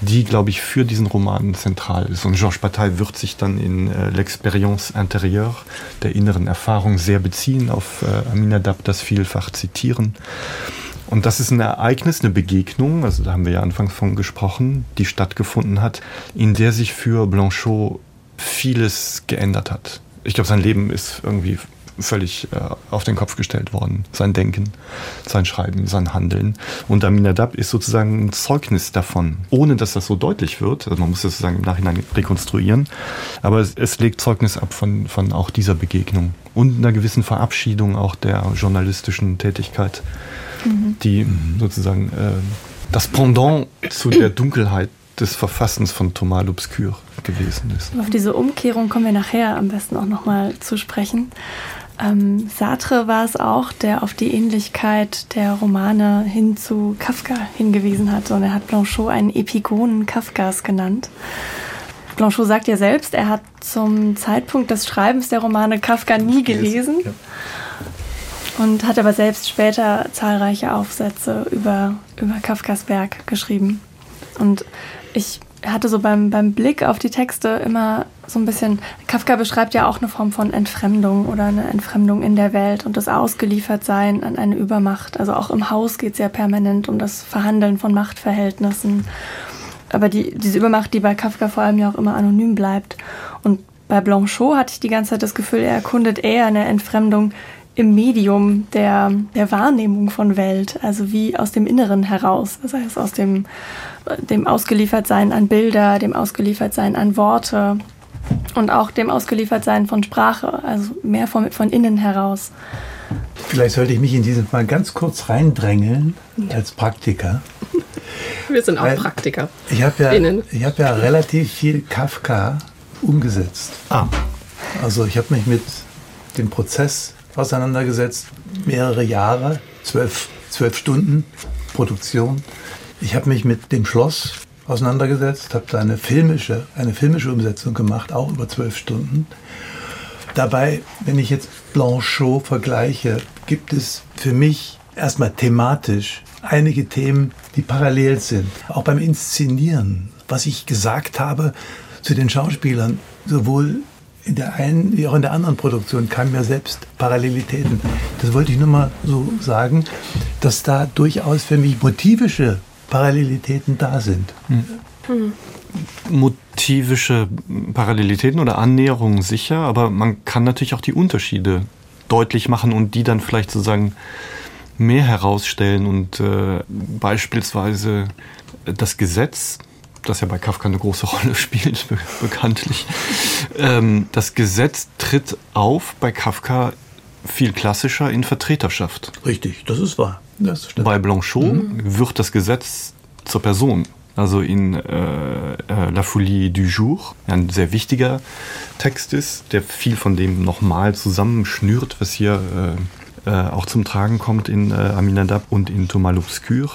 Speaker 4: die, glaube ich, für diesen Roman zentral ist. Und Georges Bataille wird sich dann in äh, L'expérience intérieure, der inneren Erfahrung, sehr beziehen, auf äh, Aminadab das vielfach zitieren. Und das ist ein Ereignis, eine Begegnung, also da haben wir ja anfangs von gesprochen, die stattgefunden hat, in der sich für Blanchot vieles geändert hat. Ich glaube, sein Leben ist irgendwie völlig äh, auf den Kopf gestellt worden. Sein Denken, sein Schreiben, sein Handeln. Und Aminadab ist sozusagen ein Zeugnis davon, ohne dass das so deutlich wird. Also man muss das sozusagen im Nachhinein rekonstruieren. Aber es, es legt Zeugnis ab von, von auch dieser Begegnung und einer gewissen Verabschiedung auch der journalistischen Tätigkeit, mhm. die sozusagen äh, das Pendant zu der Dunkelheit des Verfassens von Thomas l'Obscur gewesen ist.
Speaker 2: Auf diese Umkehrung kommen wir nachher am besten auch nochmal zu sprechen. Ähm, Sartre war es auch, der auf die Ähnlichkeit der Romane hin zu Kafka hingewiesen hat. Und er hat Blanchot einen Epigonen Kafkas genannt. Blanchot sagt ja selbst, er hat zum Zeitpunkt des Schreibens der Romane Kafka nie gelesen. Ja. Und hat aber selbst später zahlreiche Aufsätze über, über Kafkas Werk geschrieben. Und ich hatte so beim, beim Blick auf die Texte immer so ein bisschen, Kafka beschreibt ja auch eine Form von Entfremdung oder eine Entfremdung in der Welt und das Ausgeliefertsein an eine Übermacht. Also auch im Haus geht es ja permanent um das Verhandeln von Machtverhältnissen. Aber die, diese Übermacht, die bei Kafka vor allem ja auch immer anonym bleibt. Und bei Blanchot hatte ich die ganze Zeit das Gefühl, er erkundet eher eine Entfremdung im Medium der, der Wahrnehmung von Welt, also wie aus dem Inneren heraus, das heißt aus dem, dem Ausgeliefertsein an Bilder, dem Ausgeliefertsein an Worte und auch dem Ausgeliefertsein von Sprache, also mehr von, von innen heraus.
Speaker 5: Vielleicht sollte ich mich in diesem Fall ganz kurz reindrängeln als Praktiker.
Speaker 3: Wir sind auch Praktiker.
Speaker 5: Ich habe ja, hab ja relativ viel Kafka umgesetzt. Ah. Also ich habe mich mit dem Prozess auseinandergesetzt, mehrere Jahre, zwölf, zwölf Stunden Produktion. Ich habe mich mit dem Schloss auseinandergesetzt, habe da eine filmische, eine filmische Umsetzung gemacht, auch über zwölf Stunden. Dabei, wenn ich jetzt Blanchot vergleiche, gibt es für mich erstmal thematisch einige Themen, die parallel sind. Auch beim Inszenieren, was ich gesagt habe zu den Schauspielern, sowohl in der einen wie auch in der anderen Produktion kamen ja selbst Parallelitäten. Das wollte ich nur mal so sagen, dass da durchaus für mich motivische Parallelitäten da sind.
Speaker 4: Hm. Motivische Parallelitäten oder Annäherungen sicher, aber man kann natürlich auch die Unterschiede deutlich machen und die dann vielleicht sozusagen mehr herausstellen und äh, beispielsweise das Gesetz das ja bei Kafka eine große Rolle spielt, bekanntlich. Ähm, das Gesetz tritt auf bei Kafka viel klassischer in Vertreterschaft.
Speaker 5: Richtig, das ist wahr. Das
Speaker 4: bei Blanchot mhm. wird das Gesetz zur Person. Also in äh, äh, La Folie du Jour, ein sehr wichtiger Text ist, der viel von dem nochmal zusammenschnürt, was hier äh, äh, auch zum Tragen kommt in äh, Aminadab und in Thomas l'Obscur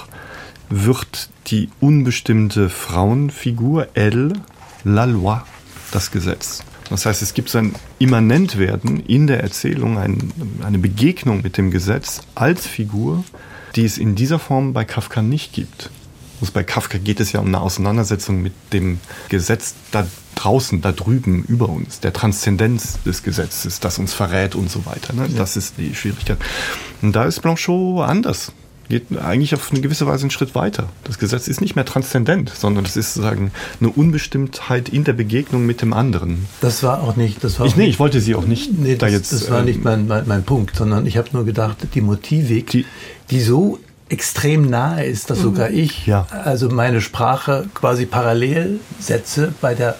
Speaker 4: wird die unbestimmte Frauenfigur Elle la loi das Gesetz. Das heißt, es gibt so ein Immanentwerden in der Erzählung, ein, eine Begegnung mit dem Gesetz als Figur, die es in dieser Form bei Kafka nicht gibt. Also bei Kafka geht es ja um eine Auseinandersetzung mit dem Gesetz da draußen, da drüben, über uns, der Transzendenz des Gesetzes, das uns verrät und so weiter. Ne? Das ist die Schwierigkeit. Und da ist Blanchot anders geht eigentlich auf eine gewisse Weise einen Schritt weiter. Das Gesetz ist nicht mehr transzendent, sondern es ist sozusagen eine Unbestimmtheit in der Begegnung mit dem anderen.
Speaker 5: Das war auch nicht. Das war
Speaker 4: ich, nee, ich wollte Sie auch nicht
Speaker 5: nee, da das, jetzt. Das war ähm, nicht mein, mein, mein, Punkt, sondern ich habe nur gedacht, die Motivik, die, die so extrem nahe ist, dass sogar mhm. ich ja. also meine Sprache quasi parallel setze bei der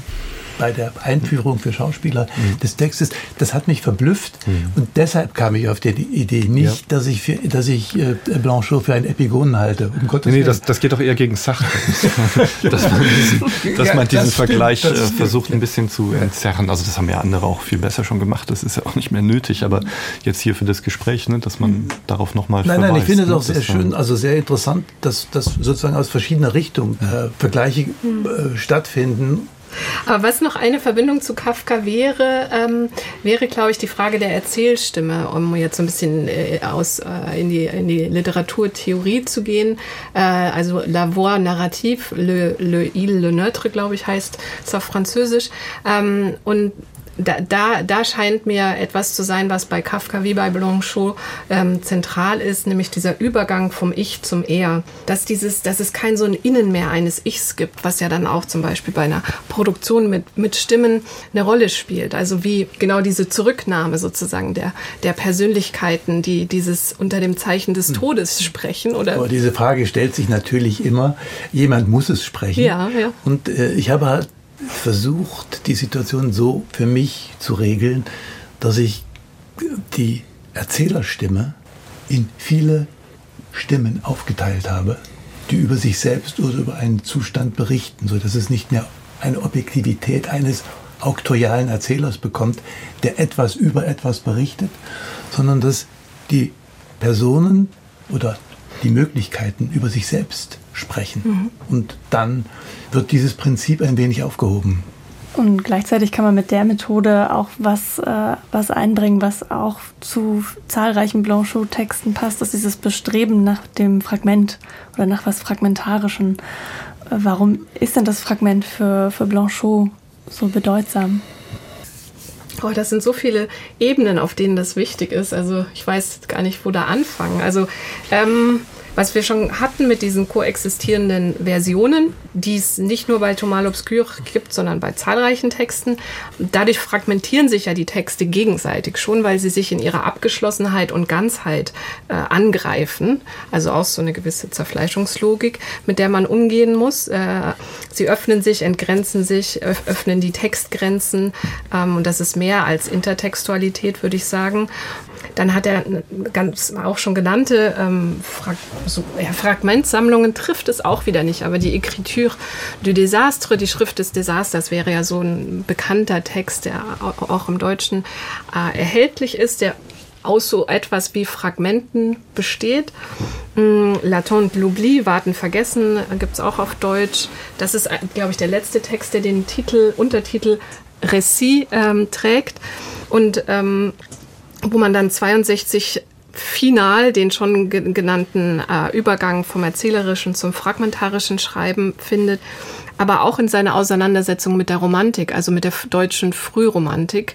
Speaker 5: bei der Einführung für Schauspieler mhm. des Textes, das hat mich verblüfft mhm. und deshalb kam ich auf die Idee nicht, ja. dass ich, für, dass ich äh, Blanchot für einen Epigonen halte.
Speaker 4: Um Gottes nee, das, das geht doch eher gegen Sache. dass man diesen, dass man diesen Vergleich äh, versucht ein bisschen zu entzerren. Also das haben ja andere auch viel besser schon gemacht. Das ist ja auch nicht mehr nötig. Aber jetzt hier für das Gespräch, ne, dass man darauf nochmal
Speaker 5: Nein, verweist, nein, ich finde es auch sehr schön, also sehr interessant, dass, dass sozusagen aus verschiedener Richtung äh, Vergleiche äh, stattfinden
Speaker 3: aber was noch eine Verbindung zu Kafka wäre, ähm, wäre, glaube ich, die Frage der Erzählstimme, um jetzt so ein bisschen äh, aus, äh, in, die, in die Literaturtheorie zu gehen. Äh, also La Voix Narrative, Le, Le Il, Le Neutre, glaube ich, heißt es auf Französisch. Ähm, und da, da, da scheint mir etwas zu sein, was bei Kafka wie bei Blanchot ähm, zentral ist, nämlich dieser Übergang vom Ich zum Er. Dass, dieses, dass es kein so ein Innen mehr eines Ichs gibt, was ja dann auch zum Beispiel bei einer Produktion mit, mit Stimmen eine Rolle spielt. Also wie genau diese Zurücknahme sozusagen der, der Persönlichkeiten, die dieses unter dem Zeichen des hm. Todes sprechen. Oder?
Speaker 5: Aber diese Frage stellt sich natürlich immer, jemand muss es sprechen.
Speaker 3: Ja, ja.
Speaker 5: Und äh, ich habe halt versucht, die Situation so für mich zu regeln, dass ich die Erzählerstimme in viele Stimmen aufgeteilt habe, die über sich selbst oder über einen Zustand berichten, so dass es nicht mehr eine Objektivität eines auktorialen Erzählers bekommt, der etwas über etwas berichtet, sondern dass die Personen oder die Möglichkeiten über sich selbst sprechen. Mhm. Und dann wird dieses Prinzip ein wenig aufgehoben.
Speaker 2: Und gleichzeitig kann man mit der Methode auch was, äh, was einbringen, was auch zu zahlreichen Blanchot-Texten passt, das ist dieses Bestreben nach dem Fragment oder nach was Fragmentarischem. Äh, warum ist denn das Fragment für, für Blanchot so bedeutsam?
Speaker 3: Oh, das sind so viele Ebenen, auf denen das wichtig ist. Also ich weiß gar nicht, wo da anfangen. Also ähm, was wir schon hatten mit diesen koexistierenden Versionen, die es nicht nur bei Thomas l'Obscur gibt, sondern bei zahlreichen Texten. Dadurch fragmentieren sich ja die Texte gegenseitig schon, weil sie sich in ihrer Abgeschlossenheit und Ganzheit äh, angreifen. Also auch so eine gewisse Zerfleischungslogik, mit der man umgehen muss. Äh, sie öffnen sich, entgrenzen sich, öffnen die Textgrenzen. Ähm, und das ist mehr als Intertextualität, würde ich sagen. Dann hat er ganz auch schon genannte ähm, Frag so, ja, Fragmentsammlungen, trifft es auch wieder nicht, aber die Écriture du Désastre, die Schrift des Desasters, wäre ja so ein bekannter Text, der auch im Deutschen äh, erhältlich ist, der aus so etwas wie Fragmenten besteht. Mm, L'attente l'oubli, Warten vergessen, gibt es auch auf Deutsch. Das ist, glaube ich, der letzte Text, der den Titel, Untertitel Récit ähm, trägt. Und ähm, wo man dann 62 final den schon genannten äh, Übergang vom erzählerischen zum fragmentarischen Schreiben findet, aber auch in seiner Auseinandersetzung mit der Romantik, also mit der deutschen Frühromantik,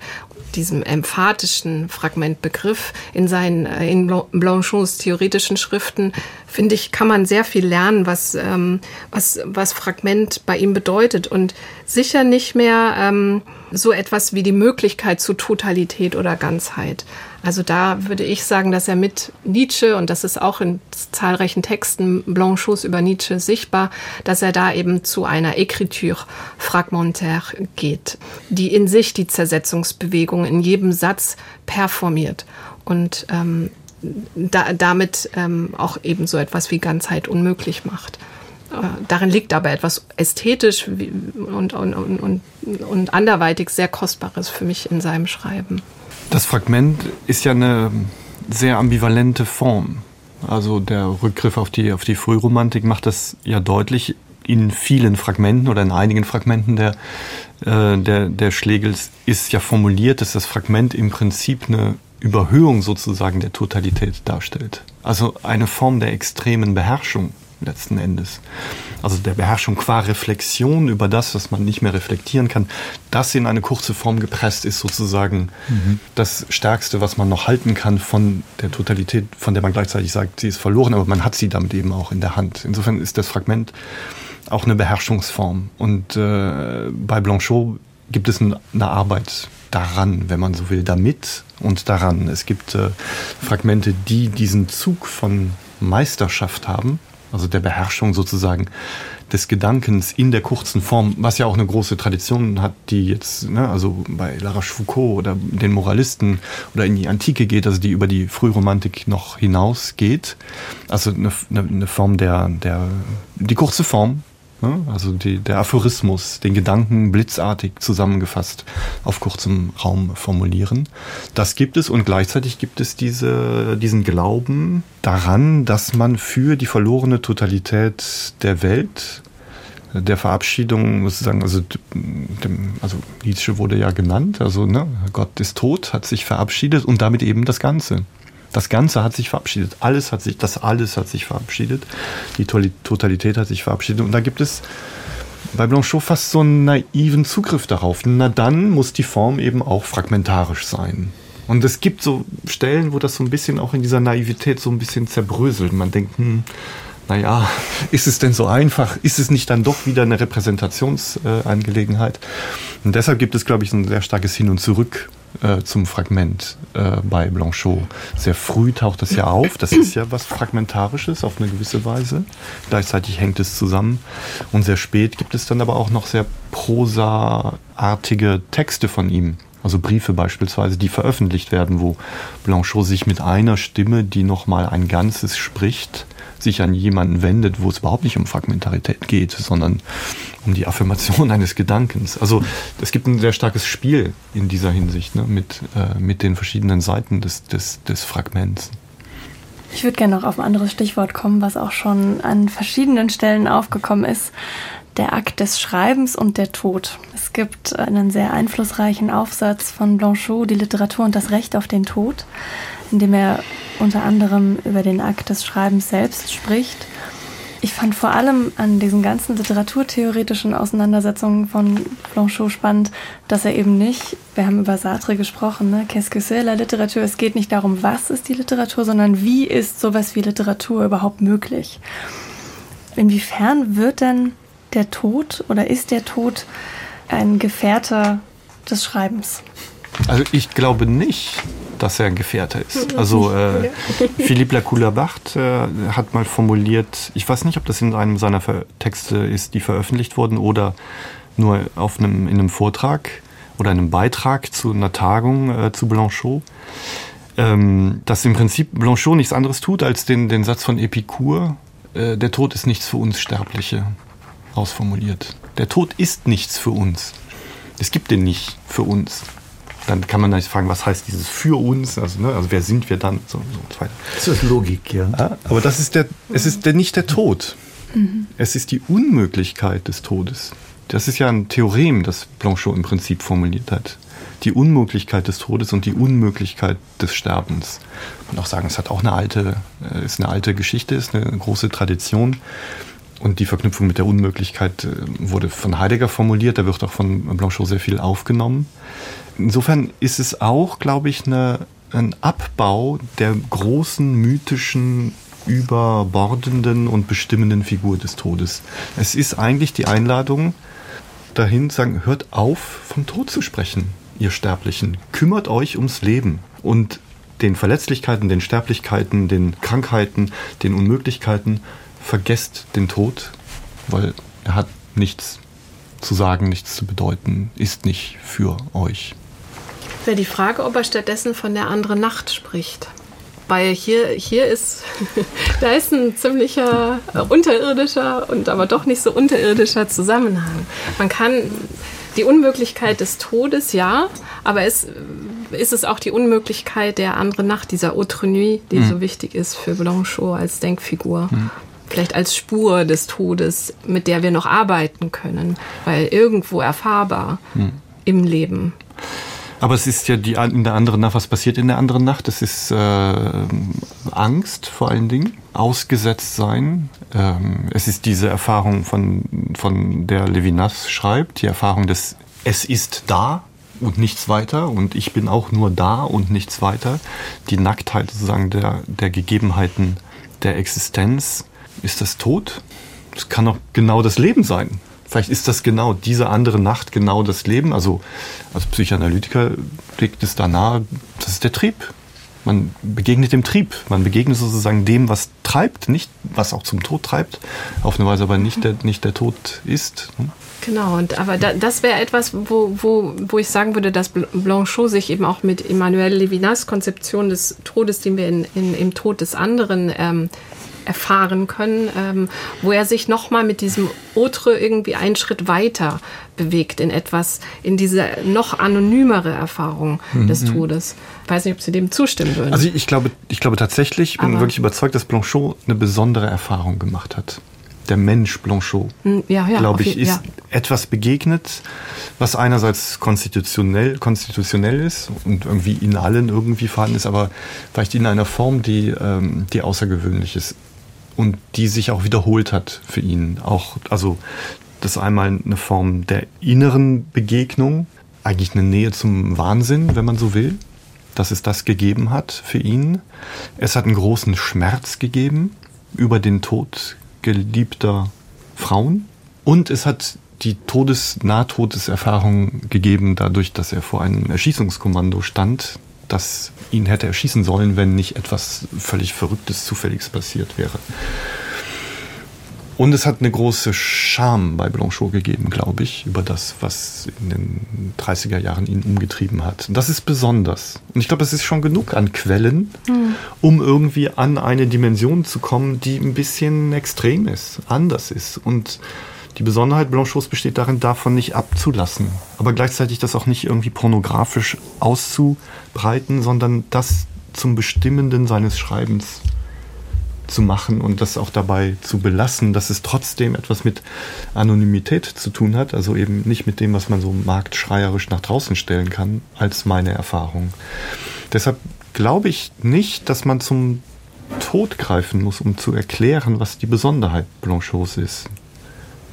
Speaker 3: diesem emphatischen Fragmentbegriff in seinen äh, in Blanchots theoretischen Schriften finde ich kann man sehr viel lernen, was ähm, was was Fragment bei ihm bedeutet und sicher nicht mehr ähm, so etwas wie die Möglichkeit zu Totalität oder Ganzheit. Also da würde ich sagen, dass er mit Nietzsche, und das ist auch in zahlreichen Texten Blanchots über Nietzsche sichtbar, dass er da eben zu einer Écriture fragmentaire geht, die in sich die Zersetzungsbewegung in jedem Satz performiert und ähm, da, damit ähm, auch eben so etwas wie Ganzheit unmöglich macht. Äh, darin liegt aber etwas ästhetisch und, und, und, und anderweitig sehr Kostbares für mich in seinem Schreiben.
Speaker 4: Das Fragment ist ja eine sehr ambivalente Form. Also der Rückgriff auf die, auf die Frühromantik macht das ja deutlich in vielen Fragmenten oder in einigen Fragmenten der, äh, der, der Schlegels ist ja formuliert, dass das Fragment im Prinzip eine Überhöhung sozusagen der Totalität darstellt. Also eine Form der extremen Beherrschung letzten Endes. Also der Beherrschung qua Reflexion über das, was man nicht mehr reflektieren kann, das in eine kurze Form gepresst ist sozusagen mhm. das Stärkste, was man noch halten kann von der Totalität, von der man gleichzeitig sagt, sie ist verloren, aber man hat sie damit eben auch in der Hand. Insofern ist das Fragment auch eine Beherrschungsform. Und äh, bei Blanchot gibt es eine Arbeit daran, wenn man so will, damit und daran. Es gibt äh, Fragmente, die diesen Zug von Meisterschaft haben, also der Beherrschung sozusagen, des Gedankens in der kurzen Form, was ja auch eine große Tradition hat, die jetzt, ne, also bei La Rochefoucauld oder den Moralisten oder in die Antike geht, also die über die Frühromantik noch hinausgeht. Also eine, eine, eine Form der, der, die kurze Form? Also die, der Aphorismus, den Gedanken blitzartig zusammengefasst auf kurzem Raum formulieren. Das gibt es und gleichzeitig gibt es diese, diesen Glauben daran, dass man für die verlorene Totalität der Welt der Verabschiedung, muss ich sagen, also, dem, also Nietzsche wurde ja genannt, also ne, Gott ist tot, hat sich verabschiedet und damit eben das Ganze. Das Ganze hat sich verabschiedet. Alles hat sich, das alles hat sich verabschiedet. Die Totalität hat sich verabschiedet. Und da gibt es bei Blanchot fast so einen naiven Zugriff darauf. Na dann muss die Form eben auch fragmentarisch sein. Und es gibt so Stellen, wo das so ein bisschen auch in dieser Naivität so ein bisschen zerbröselt. Man denkt, hm, naja, ist es denn so einfach? Ist es nicht dann doch wieder eine Repräsentationsangelegenheit? Äh, und deshalb gibt es, glaube ich, ein sehr starkes Hin und Zurück äh, zum Fragment äh, bei Blanchot. Sehr früh taucht das ja auf. Das ist ja was Fragmentarisches auf eine gewisse Weise. Gleichzeitig hängt es zusammen. Und sehr spät gibt es dann aber auch noch sehr prosaartige Texte von ihm. Also Briefe beispielsweise, die veröffentlicht werden, wo Blanchot sich mit einer Stimme, die nochmal ein Ganzes spricht, sich an jemanden wendet, wo es überhaupt nicht um Fragmentarität geht, sondern um die Affirmation eines Gedankens. Also es gibt ein sehr starkes Spiel in dieser Hinsicht ne, mit, äh, mit den verschiedenen Seiten des, des, des Fragments.
Speaker 2: Ich würde gerne noch auf ein anderes Stichwort kommen, was auch schon an verschiedenen Stellen aufgekommen ist. Der Akt des Schreibens und der Tod. Es gibt einen sehr einflussreichen Aufsatz von Blanchot, die Literatur und das Recht auf den Tod, in dem er unter anderem über den Akt des Schreibens selbst spricht. Ich fand vor allem an diesen ganzen literaturtheoretischen Auseinandersetzungen von Blanchot spannend, dass er eben nicht, wir haben über Sartre gesprochen, ne, qu'est-ce que c'est la Literatur? Es geht nicht darum, was ist die Literatur, sondern wie ist sowas wie Literatur überhaupt möglich? Inwiefern wird denn der Tod oder ist der Tod ein Gefährter des Schreibens?
Speaker 4: Also ich glaube nicht, dass er ein Gefährte ist. Also äh, Philippe Lacoulabart äh, hat mal formuliert, ich weiß nicht, ob das in einem seiner Texte ist, die veröffentlicht wurden oder nur auf einem, in einem Vortrag oder einem Beitrag zu einer Tagung äh, zu Blanchot, ähm, dass im Prinzip Blanchot nichts anderes tut, als den, den Satz von Epicur, äh, der Tod ist nichts für uns Sterbliche, ausformuliert. Der Tod ist nichts für uns. Es gibt den nicht für uns dann kann man natürlich fragen, was heißt dieses für uns? Also, ne, also wer sind wir dann? So, so weiter.
Speaker 5: Das ist Logik, ja. ja.
Speaker 4: Aber das ist der, es ist der, nicht der Tod. Mhm. Es ist die Unmöglichkeit des Todes. Das ist ja ein Theorem, das Blanchot im Prinzip formuliert hat. Die Unmöglichkeit des Todes und die Unmöglichkeit des Sterbens. Und auch sagen, es hat auch eine alte, äh, ist eine alte Geschichte, ist eine große Tradition. Und die Verknüpfung mit der Unmöglichkeit äh, wurde von Heidegger formuliert, da wird auch von Blanchot sehr viel aufgenommen insofern ist es auch, glaube ich, eine, ein Abbau der großen mythischen überbordenden und bestimmenden Figur des Todes. Es ist eigentlich die Einladung dahin, zu sagen, hört auf, vom Tod zu sprechen, ihr Sterblichen. Kümmert euch ums Leben und den Verletzlichkeiten, den Sterblichkeiten, den Krankheiten, den Unmöglichkeiten. Vergesst den Tod, weil er hat nichts zu sagen, nichts zu bedeuten, ist nicht für euch
Speaker 3: wäre die Frage, ob er stattdessen von der anderen Nacht spricht. Weil hier, hier ist, da ist ein ziemlicher äh, unterirdischer und aber doch nicht so unterirdischer Zusammenhang. Man kann die Unmöglichkeit des Todes, ja, aber es ist es auch die Unmöglichkeit der anderen Nacht, dieser Autre Nuit, die mhm. so wichtig ist für Blanchot als Denkfigur. Mhm. Vielleicht als Spur des Todes, mit der wir noch arbeiten können, weil irgendwo erfahrbar mhm. im Leben.
Speaker 4: Aber es ist ja die, in der anderen Nacht, was passiert in der anderen Nacht? Es ist äh, Angst vor allen Dingen, ausgesetzt sein. Ähm, es ist diese Erfahrung, von, von der Levinas schreibt, die Erfahrung des Es ist da und nichts weiter und ich bin auch nur da und nichts weiter. Die Nacktheit sozusagen der, der Gegebenheiten der Existenz. Ist das Tod? Es kann auch genau das Leben sein. Vielleicht ist das genau diese andere Nacht genau das Leben. Also als Psychoanalytiker liegt es da nahe, das ist der Trieb. Man begegnet dem Trieb, man begegnet sozusagen dem, was treibt, nicht was auch zum Tod treibt, auf eine Weise aber nicht der, nicht der Tod ist. Ne?
Speaker 3: Genau, und aber da, das wäre etwas, wo, wo, wo ich sagen würde, dass Blanchot sich eben auch mit Emmanuel Levinas Konzeption des Todes, den wir in, in, im Tod des anderen ähm, erfahren können, ähm, wo er sich nochmal mit diesem Autre irgendwie einen Schritt weiter bewegt in etwas, in diese noch anonymere Erfahrung mhm. des Todes. Ich weiß nicht, ob Sie dem zustimmen würden.
Speaker 4: Also ich glaube, ich glaube tatsächlich, ich bin Aber wirklich überzeugt, dass Blanchot eine besondere Erfahrung gemacht hat der Mensch Blanchot, hm, ja, ja, glaube ich, ist ja. etwas begegnet, was einerseits konstitutionell, konstitutionell ist und irgendwie in allen irgendwie vorhanden ist, aber vielleicht in einer Form, die, ähm, die außergewöhnlich ist und die sich auch wiederholt hat für ihn. Auch, also das ist einmal eine Form der inneren Begegnung, eigentlich eine Nähe zum Wahnsinn, wenn man so will, dass es das gegeben hat für ihn. Es hat einen großen Schmerz gegeben über den Tod geliebter Frauen und es hat die Todes-, Nahtodeserfahrung gegeben, dadurch, dass er vor einem Erschießungskommando stand, das ihn hätte erschießen sollen, wenn nicht etwas völlig Verrücktes, Zufälliges passiert wäre. Und es hat eine große Scham bei Blanchot gegeben, glaube ich, über das, was in den 30er Jahren ihn umgetrieben hat. Das ist besonders. Und ich glaube, es ist schon genug an Quellen, mhm. um irgendwie an eine Dimension zu kommen, die ein bisschen extrem ist, anders ist. Und die Besonderheit Blanchots besteht darin, davon nicht abzulassen, aber gleichzeitig das auch nicht irgendwie pornografisch auszubreiten, sondern das zum Bestimmenden seines Schreibens zu machen und das auch dabei zu belassen, dass es trotzdem etwas mit Anonymität zu tun hat, also eben nicht mit dem, was man so marktschreierisch nach draußen stellen kann, als meine Erfahrung. Deshalb glaube ich nicht, dass man zum Tod greifen muss, um zu erklären, was die Besonderheit Blanchots ist.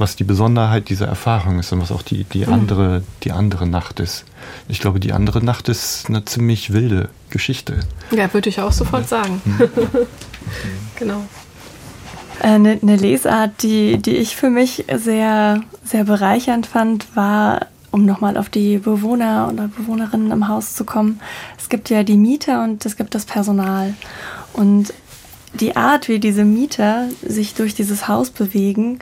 Speaker 4: Was die Besonderheit dieser Erfahrung ist und was auch die, die, mhm. andere, die andere Nacht ist. Ich glaube, die andere Nacht ist eine ziemlich wilde Geschichte.
Speaker 3: Ja, würde ich auch sofort sagen. Mhm. genau.
Speaker 2: Eine, eine, Lesart, die, die ich für mich sehr, sehr bereichernd fand, war, um nochmal auf die Bewohner oder Bewohnerinnen im Haus zu kommen. Es gibt ja die Mieter und es gibt das Personal. Und die Art, wie diese Mieter sich durch dieses Haus bewegen,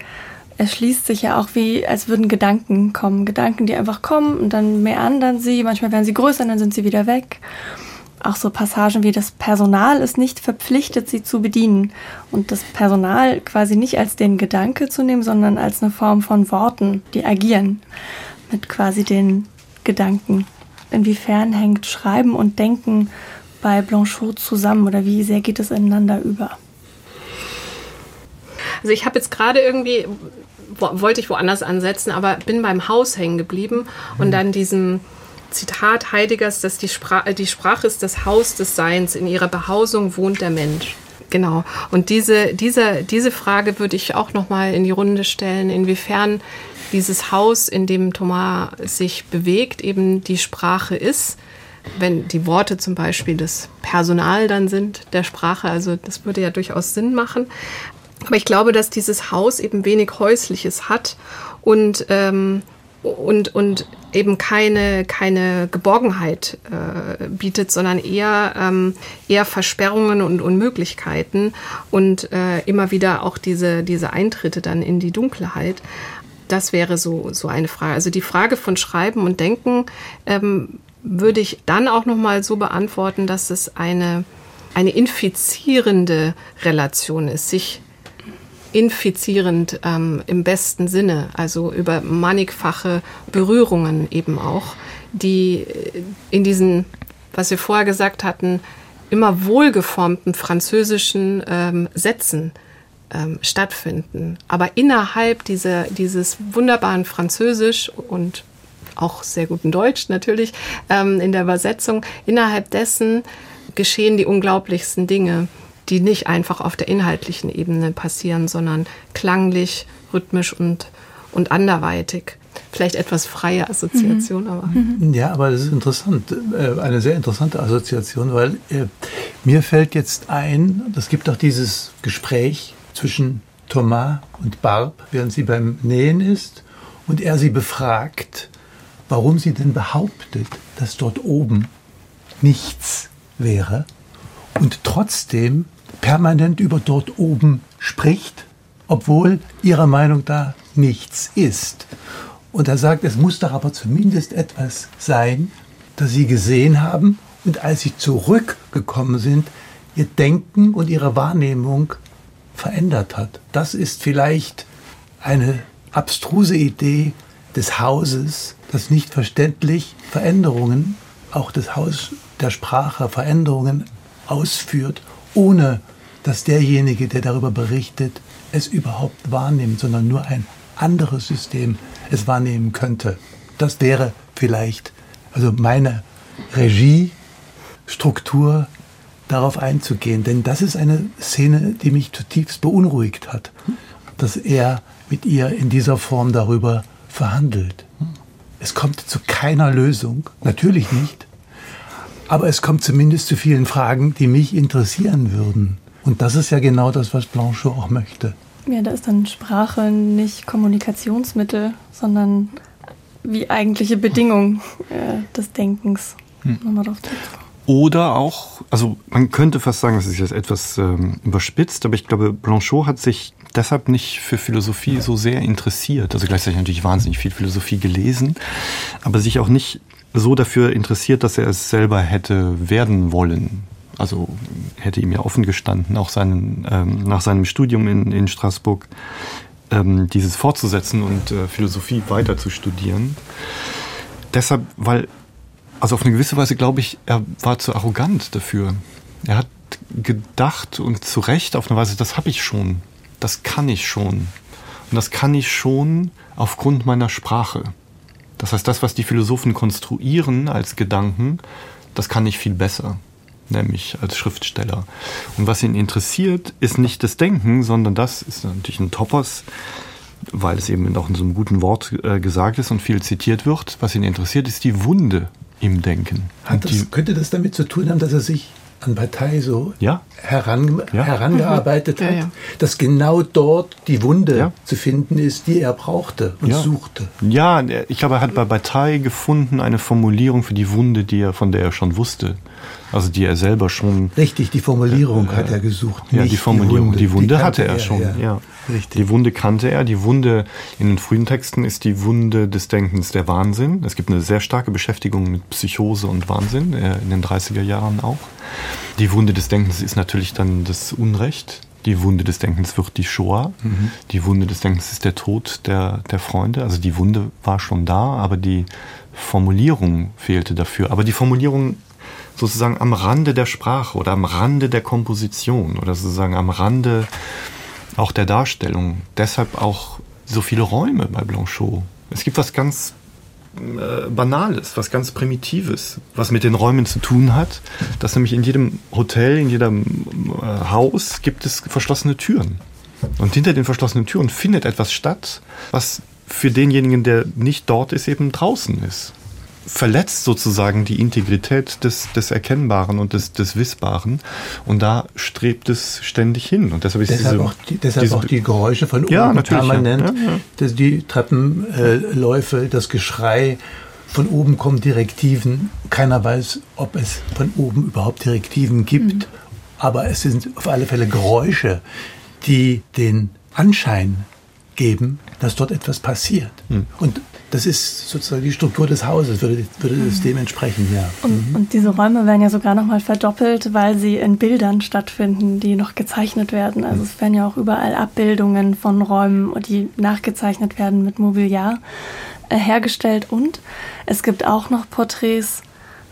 Speaker 2: erschließt sich ja auch wie, als würden Gedanken kommen. Gedanken, die einfach kommen und dann meandern sie. Manchmal werden sie größer, dann sind sie wieder weg auch so Passagen wie das Personal ist nicht verpflichtet, sie zu bedienen. Und das Personal quasi nicht als den Gedanke zu nehmen, sondern als eine Form von Worten, die agieren mit quasi den Gedanken. Inwiefern hängt Schreiben und Denken bei Blanchot zusammen oder wie sehr geht es ineinander über?
Speaker 3: Also ich habe jetzt gerade irgendwie, wollte ich woanders ansetzen, aber bin beim Haus hängen geblieben und mhm. dann diesem Zitat Heideggers, dass die, Spra die Sprache ist das Haus des Seins. In ihrer Behausung wohnt der Mensch. Genau. Und diese, diese, diese Frage würde ich auch nochmal in die Runde stellen, inwiefern dieses Haus, in dem Thomas sich bewegt, eben die Sprache ist. Wenn die Worte zum Beispiel das Personal dann sind der Sprache, also das würde ja durchaus Sinn machen. Aber ich glaube, dass dieses Haus eben wenig Häusliches hat und ähm, und, und eben keine, keine Geborgenheit äh, bietet, sondern eher, ähm, eher Versperrungen und Unmöglichkeiten und äh, immer wieder auch diese, diese Eintritte dann in die Dunkelheit. Das wäre so, so eine Frage. Also die Frage von Schreiben und Denken ähm, würde ich dann auch nochmal so beantworten, dass es eine, eine infizierende Relation ist, sich infizierend ähm, im besten Sinne, also über mannigfache Berührungen eben auch, die äh, in diesen, was wir vorher gesagt hatten, immer wohlgeformten französischen ähm, Sätzen ähm, stattfinden. Aber innerhalb dieser, dieses wunderbaren Französisch und auch sehr guten Deutsch natürlich ähm, in der Übersetzung, innerhalb dessen geschehen die unglaublichsten Dinge die nicht einfach auf der inhaltlichen Ebene passieren, sondern klanglich, rhythmisch und, und anderweitig. Vielleicht etwas freie Assoziation, mhm. aber.
Speaker 5: Mhm. Ja, aber das ist interessant, äh, eine sehr interessante Assoziation, weil äh, mir fällt jetzt ein, es gibt auch dieses Gespräch zwischen Thomas und Barb, während sie beim Nähen ist und er sie befragt, warum sie denn behauptet, dass dort oben nichts wäre und trotzdem permanent über dort oben spricht, obwohl ihrer Meinung da nichts ist. Und er sagt, es muss doch aber zumindest etwas sein, das sie gesehen haben und als sie zurückgekommen sind, ihr Denken und ihre Wahrnehmung verändert hat. Das ist vielleicht eine abstruse Idee des Hauses, das nicht verständlich Veränderungen, auch das Haus der Sprache Veränderungen ausführt, ohne dass derjenige, der darüber berichtet, es überhaupt wahrnimmt, sondern nur ein anderes System es wahrnehmen könnte. Das wäre vielleicht also meine Regiestruktur darauf einzugehen. Denn das ist eine Szene, die mich zutiefst beunruhigt hat, dass er mit ihr in dieser Form darüber verhandelt. Es kommt zu keiner Lösung, natürlich nicht, aber es kommt zumindest zu vielen Fragen, die mich interessieren würden. Und das ist ja genau das, was Blanchot auch möchte.
Speaker 2: Ja, da ist dann Sprache nicht Kommunikationsmittel, sondern wie eigentliche Bedingung äh, des Denkens. Hm.
Speaker 4: Oder auch, also man könnte fast sagen, das ist jetzt etwas ähm, überspitzt, aber ich glaube, Blanchot hat sich deshalb nicht für Philosophie so sehr interessiert. Also gleichzeitig natürlich wahnsinnig viel Philosophie gelesen, aber sich auch nicht so dafür interessiert, dass er es selber hätte werden wollen. Also hätte ihm ja offen gestanden, auch seinen, ähm, nach seinem Studium in, in Straßburg ähm, dieses fortzusetzen und äh, Philosophie weiter zu studieren. Deshalb, weil, also auf eine gewisse Weise glaube ich, er war zu arrogant dafür. Er hat gedacht und zu Recht auf eine Weise, das habe ich schon, das kann ich schon. Und das kann ich schon aufgrund meiner Sprache. Das heißt, das, was die Philosophen konstruieren als Gedanken, das kann ich viel besser nämlich als Schriftsteller. Und was ihn interessiert, ist nicht das Denken, sondern das ist natürlich ein Topos, weil es eben auch in so einem guten Wort äh, gesagt ist und viel zitiert wird. Was ihn interessiert, ist die Wunde im Denken.
Speaker 5: Das,
Speaker 4: die,
Speaker 5: könnte das damit zu tun haben, dass er sich an Partei so
Speaker 4: ja.
Speaker 5: heran,
Speaker 4: ja.
Speaker 5: herangearbeitet hat,
Speaker 3: ja, ja.
Speaker 5: dass genau dort die Wunde zu finden ist, die er brauchte und suchte.
Speaker 4: Ja, ich glaube, er hat bei Partei gefunden eine Formulierung für die Wunde, die er, von der er schon wusste. Also die er selber schon.
Speaker 5: Richtig, die Formulierung äh, hat er gesucht.
Speaker 4: Ja, die Formulierung. Die Wunde, die Wunde die hatte er, er schon. Ja. ja.
Speaker 5: Richtig.
Speaker 4: Die Wunde kannte er. Die Wunde in den frühen Texten ist die Wunde des Denkens der Wahnsinn. Es gibt eine sehr starke Beschäftigung mit Psychose und Wahnsinn, äh, in den 30er Jahren auch. Die Wunde des Denkens ist natürlich dann das Unrecht. Die Wunde des Denkens wird die Shoah. Mhm. Die Wunde des Denkens ist der Tod der, der Freunde. Also die Wunde war schon da, aber die Formulierung fehlte dafür. Aber die Formulierung sozusagen am Rande der Sprache oder am Rande der Komposition oder sozusagen am Rande auch der Darstellung. Deshalb auch so viele Räume bei Blanchot. Es gibt was ganz äh, Banales, was ganz Primitives, was mit den Räumen zu tun hat, dass nämlich in jedem Hotel, in jedem äh, Haus gibt es verschlossene Türen. Und hinter den verschlossenen Türen findet etwas statt, was für denjenigen, der nicht dort ist, eben draußen ist verletzt sozusagen die Integrität des, des Erkennbaren und des, des Wissbaren. Und da strebt es ständig hin. Und deshalb, ist
Speaker 5: deshalb,
Speaker 4: diese,
Speaker 5: auch, die, deshalb
Speaker 4: diese,
Speaker 5: auch die Geräusche von oben
Speaker 4: ja,
Speaker 5: permanent,
Speaker 4: ja, ja.
Speaker 5: Das, die Treppenläufe, das Geschrei. Von oben kommen Direktiven. Keiner weiß, ob es von oben überhaupt Direktiven gibt. Mhm. Aber es sind auf alle Fälle Geräusche, die den Anschein geben, dass dort etwas passiert. Mhm. Und das ist sozusagen die Struktur des Hauses, würde, würde das dementsprechend, ja.
Speaker 2: Und, mhm. und diese Räume werden ja sogar nochmal verdoppelt, weil sie in Bildern stattfinden, die noch gezeichnet werden. Also es werden ja auch überall Abbildungen von Räumen, die nachgezeichnet werden mit Mobiliar äh, hergestellt. Und es gibt auch noch Porträts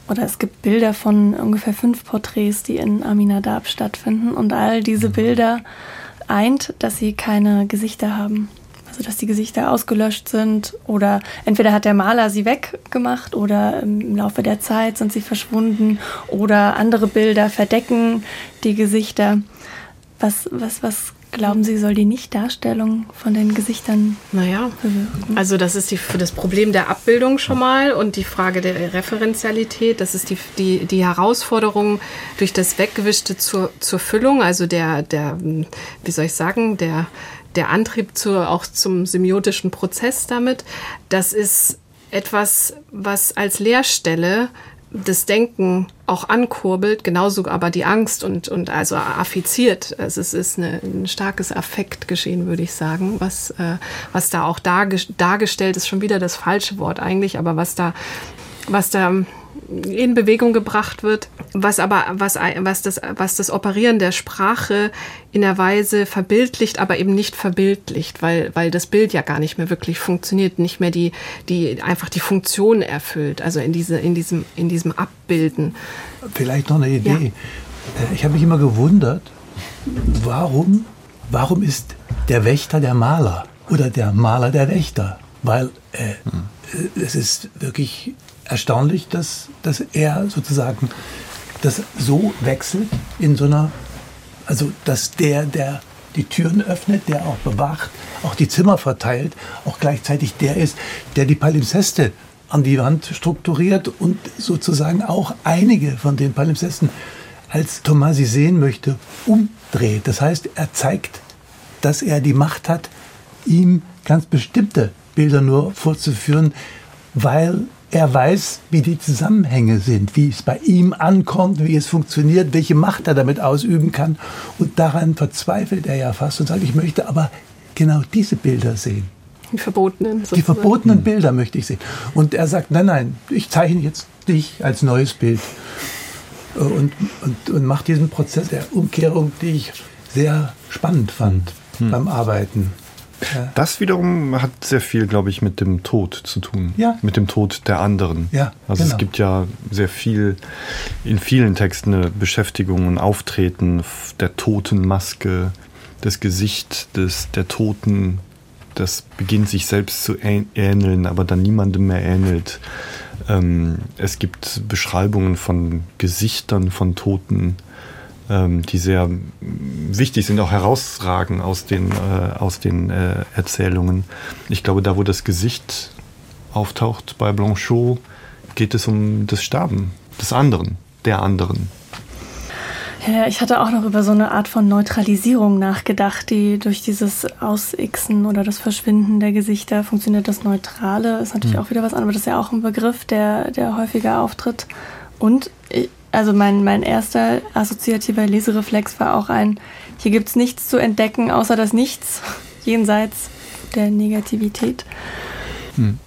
Speaker 2: oder es gibt Bilder von ungefähr fünf Porträts, die in Aminadab stattfinden. Und all diese mhm. Bilder eint, dass sie keine Gesichter haben also dass die Gesichter ausgelöscht sind oder entweder hat der Maler sie weggemacht oder im Laufe der Zeit sind sie verschwunden oder andere Bilder verdecken die Gesichter. Was, was, was glauben Sie, soll die Nichtdarstellung von den Gesichtern
Speaker 3: naja, bewirken? Also das ist die, das Problem der Abbildung schon mal und die Frage der Referenzialität. Das ist die, die, die Herausforderung durch das Weggewischte zur, zur Füllung, also der, der, wie soll ich sagen, der der Antrieb zur, auch zum semiotischen Prozess damit, das ist etwas, was als Leerstelle das Denken auch ankurbelt, genauso aber die Angst und, und also affiziert. Also es ist eine, ein starkes Affektgeschehen, würde ich sagen, was, äh, was da auch dargestellt ist, schon wieder das falsche Wort eigentlich, aber was da, was da in Bewegung gebracht wird, was aber was, was, das, was das Operieren der Sprache in der Weise verbildlicht, aber eben nicht verbildlicht, weil, weil das Bild ja gar nicht mehr wirklich funktioniert, nicht mehr die, die einfach die Funktion erfüllt, also in, diese, in, diesem, in diesem Abbilden.
Speaker 5: Vielleicht noch eine Idee. Ja. Äh, ich habe mich immer gewundert, warum, warum ist der Wächter der Maler oder der Maler der Wächter? Weil äh, hm. es ist wirklich erstaunlich, dass, dass er sozusagen das so wechselt in so einer, also dass der, der die Türen öffnet, der auch bewacht, auch die Zimmer verteilt, auch gleichzeitig der ist, der die Palimpseste an die Wand strukturiert und sozusagen auch einige von den Palimpsesten, als Thomas sie sehen möchte, umdreht. Das heißt, er zeigt, dass er die Macht hat, ihm ganz bestimmte Bilder nur vorzuführen, weil er weiß, wie die Zusammenhänge sind, wie es bei ihm ankommt, wie es funktioniert, welche Macht er damit ausüben kann. Und daran verzweifelt er ja fast und sagt, ich möchte aber genau diese Bilder sehen.
Speaker 3: Die verbotenen.
Speaker 5: Sozusagen. Die verbotenen Bilder möchte ich sehen. Und er sagt, nein, nein, ich zeichne jetzt dich als neues Bild. Und, und, und macht diesen Prozess der Umkehrung, die ich sehr spannend fand hm. beim Arbeiten.
Speaker 4: Ja. Das wiederum hat sehr viel, glaube ich, mit dem Tod zu tun. Ja. Mit dem Tod der anderen.
Speaker 5: Ja,
Speaker 4: also genau. es gibt ja sehr viel, in vielen Texten eine Beschäftigung und Auftreten der toten Maske, das Gesicht des, der Toten, das beginnt sich selbst zu ähneln, aber dann niemandem mehr ähnelt. Ähm, es gibt Beschreibungen von Gesichtern von Toten ähm, die sehr wichtig sind, auch herausragen aus den, äh, aus den äh, Erzählungen. Ich glaube, da wo das Gesicht auftaucht bei Blanchot, geht es um das Sterben des anderen, der anderen.
Speaker 2: Ja, ich hatte auch noch über so eine Art von Neutralisierung nachgedacht, die durch dieses Ausixen oder das Verschwinden der Gesichter funktioniert. Das Neutrale ist natürlich mhm. auch wieder was anderes, aber das ist ja auch ein Begriff, der, der häufiger auftritt. Und also mein, mein erster assoziativer Lesereflex war auch ein, hier gibt es nichts zu entdecken, außer das Nichts, jenseits der Negativität.
Speaker 4: Hm.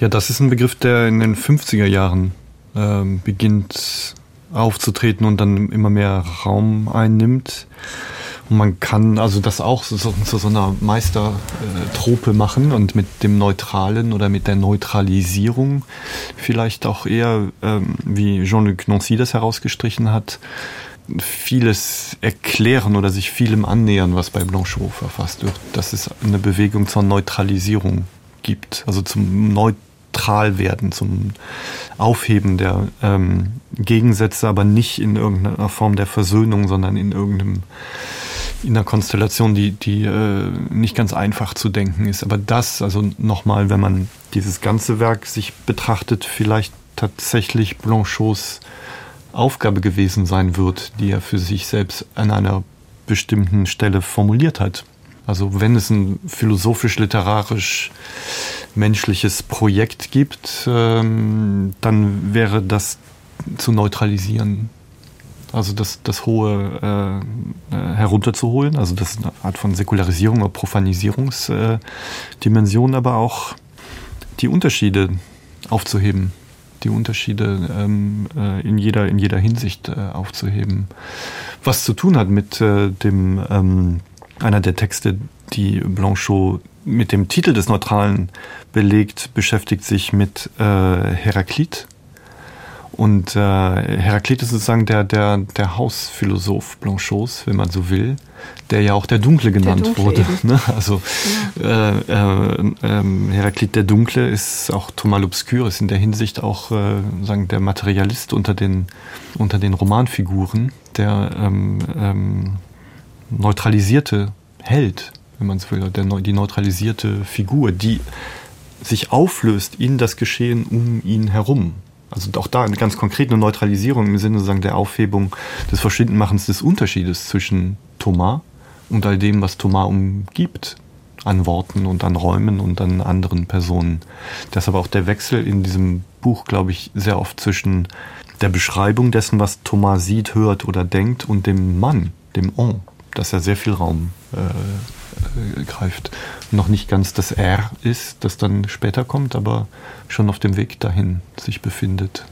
Speaker 4: Ja, das ist ein Begriff, der in den 50er Jahren äh, beginnt aufzutreten und dann immer mehr Raum einnimmt. Und man kann also das auch zu so, so, so, einer Meistertrope machen und mit dem Neutralen oder mit der Neutralisierung vielleicht auch eher, ähm, wie Jean-Luc Nancy das herausgestrichen hat, vieles erklären oder sich vielem annähern, was bei Blanchot verfasst wird. Dass es eine Bewegung zur Neutralisierung gibt, also zum Neutralwerden, zum Aufheben der ähm, Gegensätze, aber nicht in irgendeiner Form der Versöhnung, sondern in irgendeinem in einer Konstellation, die, die äh, nicht ganz einfach zu denken ist. Aber das, also nochmal, wenn man dieses ganze Werk sich betrachtet, vielleicht tatsächlich Blanchots Aufgabe gewesen sein wird, die er für sich selbst an einer bestimmten Stelle formuliert hat. Also wenn es ein philosophisch-literarisch menschliches Projekt gibt, ähm, dann wäre das zu neutralisieren also das, das hohe äh, äh, herunterzuholen. Also das ist eine Art von Säkularisierung oder Profanisierungsdimension, äh, aber auch die Unterschiede aufzuheben, die Unterschiede ähm, äh, in, jeder, in jeder Hinsicht äh, aufzuheben. Was zu tun hat mit äh, dem ähm, einer der Texte, die Blanchot mit dem Titel des Neutralen belegt, beschäftigt sich mit Heraklit und äh, Heraklit ist sozusagen der, der, der Hausphilosoph Blanchots, wenn man so will, der ja auch der Dunkle genannt der Dunkle wurde. Ne? Also ja. äh, äh, äh, Heraklit der Dunkle ist auch Thomas l'Obscur, ist in der Hinsicht auch äh, sagen, der Materialist unter den, unter den Romanfiguren, der ähm, ähm, neutralisierte Held, wenn man so will, der, die neutralisierte Figur, die sich auflöst in das Geschehen um ihn herum. Also auch da eine ganz konkrete Neutralisierung im Sinne sagen, der Aufhebung des Verschwindenmachens des Unterschiedes zwischen Thomas und all dem, was Thomas umgibt. an Worten und an Räumen und an anderen Personen. Deshalb auch der Wechsel in diesem Buch, glaube ich, sehr oft zwischen der Beschreibung dessen, was Thomas sieht, hört oder denkt und dem Mann, dem On, dass er sehr viel Raum äh, äh, greift. Noch nicht ganz das R ist, das dann später kommt, aber schon auf dem Weg dahin sich befindet.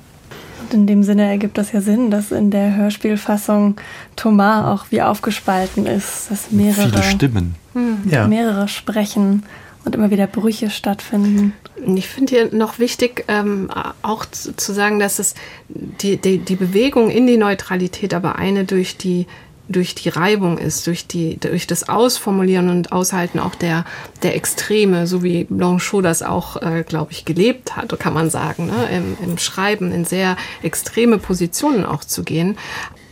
Speaker 2: Und in dem Sinne ergibt das ja Sinn, dass in der Hörspielfassung Thomas auch wie aufgespalten ist, dass mehrere
Speaker 4: Viele Stimmen.
Speaker 2: Hm, ja. mehrere sprechen und immer wieder Brüche stattfinden.
Speaker 3: Ich finde hier noch wichtig, ähm, auch zu, zu, sagen, dass es die, die, die Bewegung in die Neutralität aber eine durch die durch die Reibung ist, durch, die, durch das Ausformulieren und Aushalten auch der, der Extreme, so wie Blanchot das auch, äh, glaube ich, gelebt hat, kann man sagen, ne? Im, im Schreiben in sehr extreme Positionen auch zu gehen.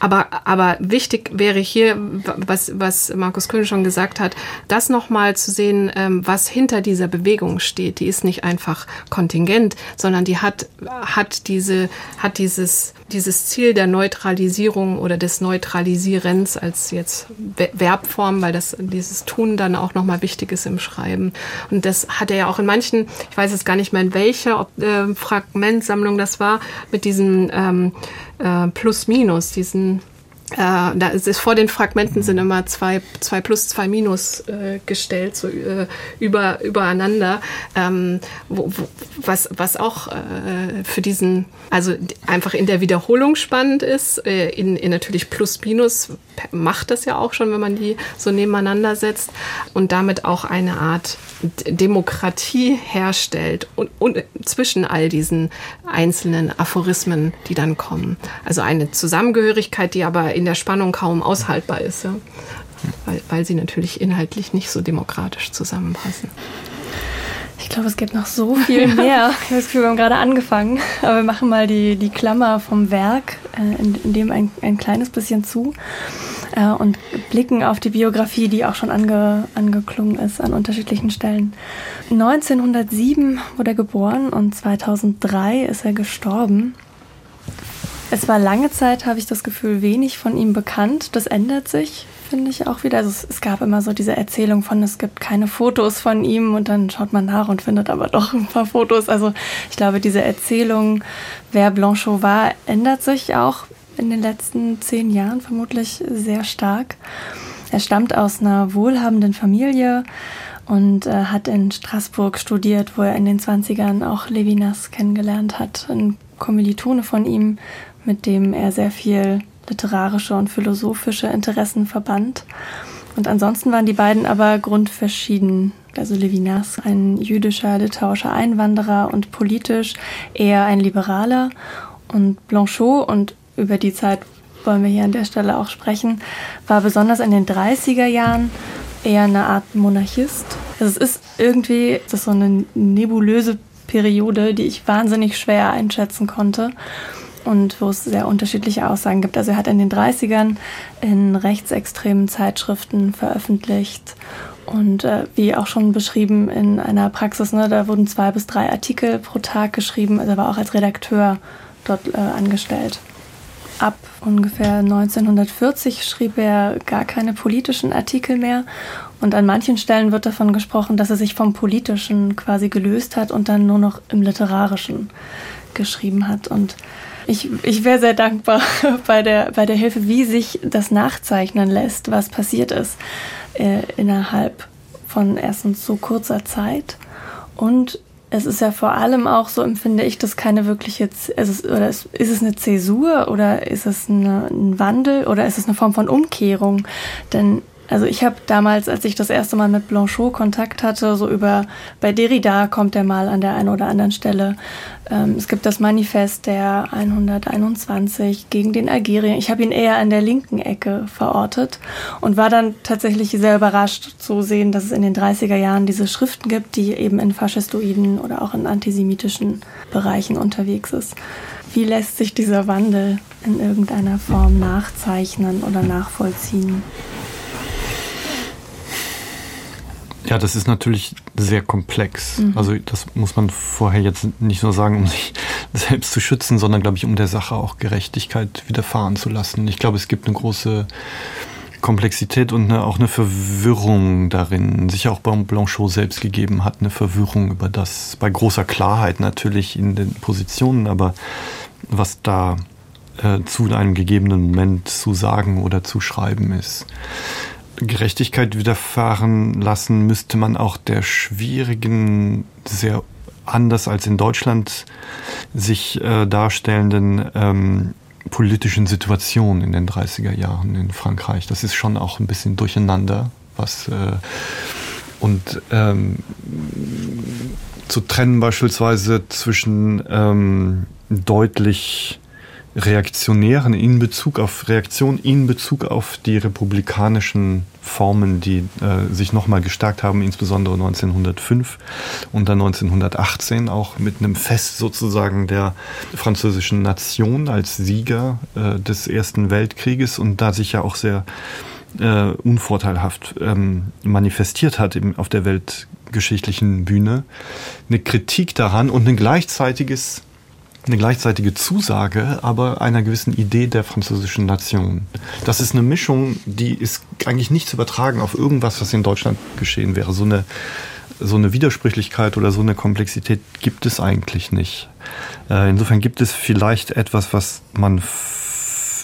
Speaker 3: Aber, aber wichtig wäre hier, was, was Markus Köhn schon gesagt hat, das nochmal zu sehen, ähm, was hinter dieser Bewegung steht. Die ist nicht einfach kontingent, sondern die hat, hat, diese, hat dieses, dieses Ziel der Neutralisierung oder des Neutralisierens als jetzt Verbform, weil das, dieses Tun dann auch nochmal wichtig ist im Schreiben. Und das hat er ja auch in manchen, ich weiß jetzt gar nicht mehr in welcher äh, Fragmentsammlung das war, mit diesem ähm, äh, Plus-Minus, diesen äh, da ist es vor den Fragmenten sind immer zwei, zwei plus, zwei minus äh, gestellt, so äh, über, übereinander, ähm, wo, wo, was, was auch äh, für diesen, also einfach in der Wiederholung spannend ist, äh, in, in natürlich plus minus macht das ja auch schon, wenn man die so nebeneinander setzt und damit auch eine Art Demokratie herstellt und, und zwischen all diesen einzelnen Aphorismen, die dann kommen. Also eine Zusammengehörigkeit, die aber in der Spannung kaum aushaltbar ist, ja? weil, weil sie natürlich inhaltlich nicht so demokratisch zusammenpassen.
Speaker 2: Ich glaube, es gibt noch so viel mehr. Ich habe das Gefühl, wir haben gerade angefangen. Aber wir machen mal die, die Klammer vom Werk, äh, in, in dem ein, ein kleines bisschen zu äh, und blicken auf die Biografie, die auch schon ange, angeklungen ist an unterschiedlichen Stellen. 1907 wurde er geboren und 2003 ist er gestorben. Es war lange Zeit, habe ich das Gefühl, wenig von ihm bekannt. Das ändert sich, finde ich auch wieder. Also es, es, gab immer so diese Erzählung von, es gibt keine Fotos von ihm und dann schaut man nach und findet aber doch ein paar Fotos. Also ich glaube, diese Erzählung, wer Blanchot war, ändert sich auch in den letzten zehn Jahren vermutlich sehr stark. Er stammt aus einer wohlhabenden Familie und äh, hat in Straßburg studiert, wo er in den 20ern auch Levinas kennengelernt hat. Ein Kommilitone von ihm mit dem er sehr viel literarische und philosophische Interessen verband. Und ansonsten waren die beiden aber grundverschieden. Also Levinas, ein jüdischer, litauischer Einwanderer und politisch eher ein Liberaler. Und Blanchot, und über die Zeit wollen wir hier an der Stelle auch sprechen, war besonders in den 30er Jahren eher eine Art Monarchist. Also es ist irgendwie das ist so eine nebulöse Periode, die ich wahnsinnig schwer einschätzen konnte und wo es sehr unterschiedliche Aussagen gibt. Also er hat in den 30ern in rechtsextremen Zeitschriften veröffentlicht und äh, wie auch schon beschrieben in einer Praxis, ne, da wurden zwei bis drei Artikel pro Tag geschrieben. Also er war auch als Redakteur dort äh, angestellt. Ab ungefähr 1940 schrieb er gar keine politischen Artikel mehr. Und an manchen Stellen wird davon gesprochen, dass er sich vom Politischen quasi gelöst hat und dann nur noch im Literarischen geschrieben hat. Und ich, ich wäre sehr dankbar bei der, bei der Hilfe, wie sich das nachzeichnen lässt, was passiert ist äh, innerhalb von erstens so kurzer Zeit. Und es ist ja vor allem auch so, empfinde ich, dass keine wirkliche, also oder ist es eine Zäsur oder ist es eine, ein Wandel oder ist es eine Form von Umkehrung? Denn also ich habe damals, als ich das erste Mal mit Blanchot Kontakt hatte, so über, bei Derrida kommt er mal an der einen oder anderen Stelle. Ähm, es gibt das Manifest der 121 gegen den Algerien. Ich habe ihn eher an der linken Ecke verortet und war dann tatsächlich sehr überrascht zu sehen, dass es in den 30er Jahren diese Schriften gibt, die eben in faschistoiden oder auch in antisemitischen Bereichen unterwegs ist. Wie lässt sich dieser Wandel in irgendeiner Form nachzeichnen oder nachvollziehen?
Speaker 4: Ja, das ist natürlich sehr komplex. Mhm. Also das muss man vorher jetzt nicht nur sagen, um sich selbst zu schützen, sondern glaube ich, um der Sache auch Gerechtigkeit widerfahren zu lassen. Ich glaube, es gibt eine große Komplexität und eine, auch eine Verwirrung darin, sich auch beim Blanchot selbst gegeben hat, eine Verwirrung über das, bei großer Klarheit natürlich in den Positionen, aber was da äh, zu einem gegebenen Moment zu sagen oder zu schreiben ist. Gerechtigkeit widerfahren lassen müsste man auch der schwierigen, sehr anders als in Deutschland sich äh, darstellenden ähm, politischen Situation in den 30er Jahren in Frankreich. Das ist schon auch ein bisschen durcheinander, was äh, und ähm, zu trennen beispielsweise zwischen ähm, deutlich reaktionären in Bezug auf Reaktion in Bezug auf die republikanischen Formen, die äh, sich nochmal gestärkt haben, insbesondere 1905 und dann 1918 auch mit einem Fest sozusagen der französischen Nation als Sieger äh, des Ersten Weltkrieges und da sich ja auch sehr äh, unvorteilhaft ähm, manifestiert hat im, auf der weltgeschichtlichen Bühne, eine Kritik daran und ein gleichzeitiges eine gleichzeitige Zusage, aber einer gewissen Idee der französischen Nation. Das ist eine Mischung, die ist eigentlich nicht zu übertragen auf irgendwas, was in Deutschland geschehen wäre. So eine, so eine Widersprüchlichkeit oder so eine Komplexität gibt es eigentlich nicht. Äh, insofern gibt es vielleicht etwas, was man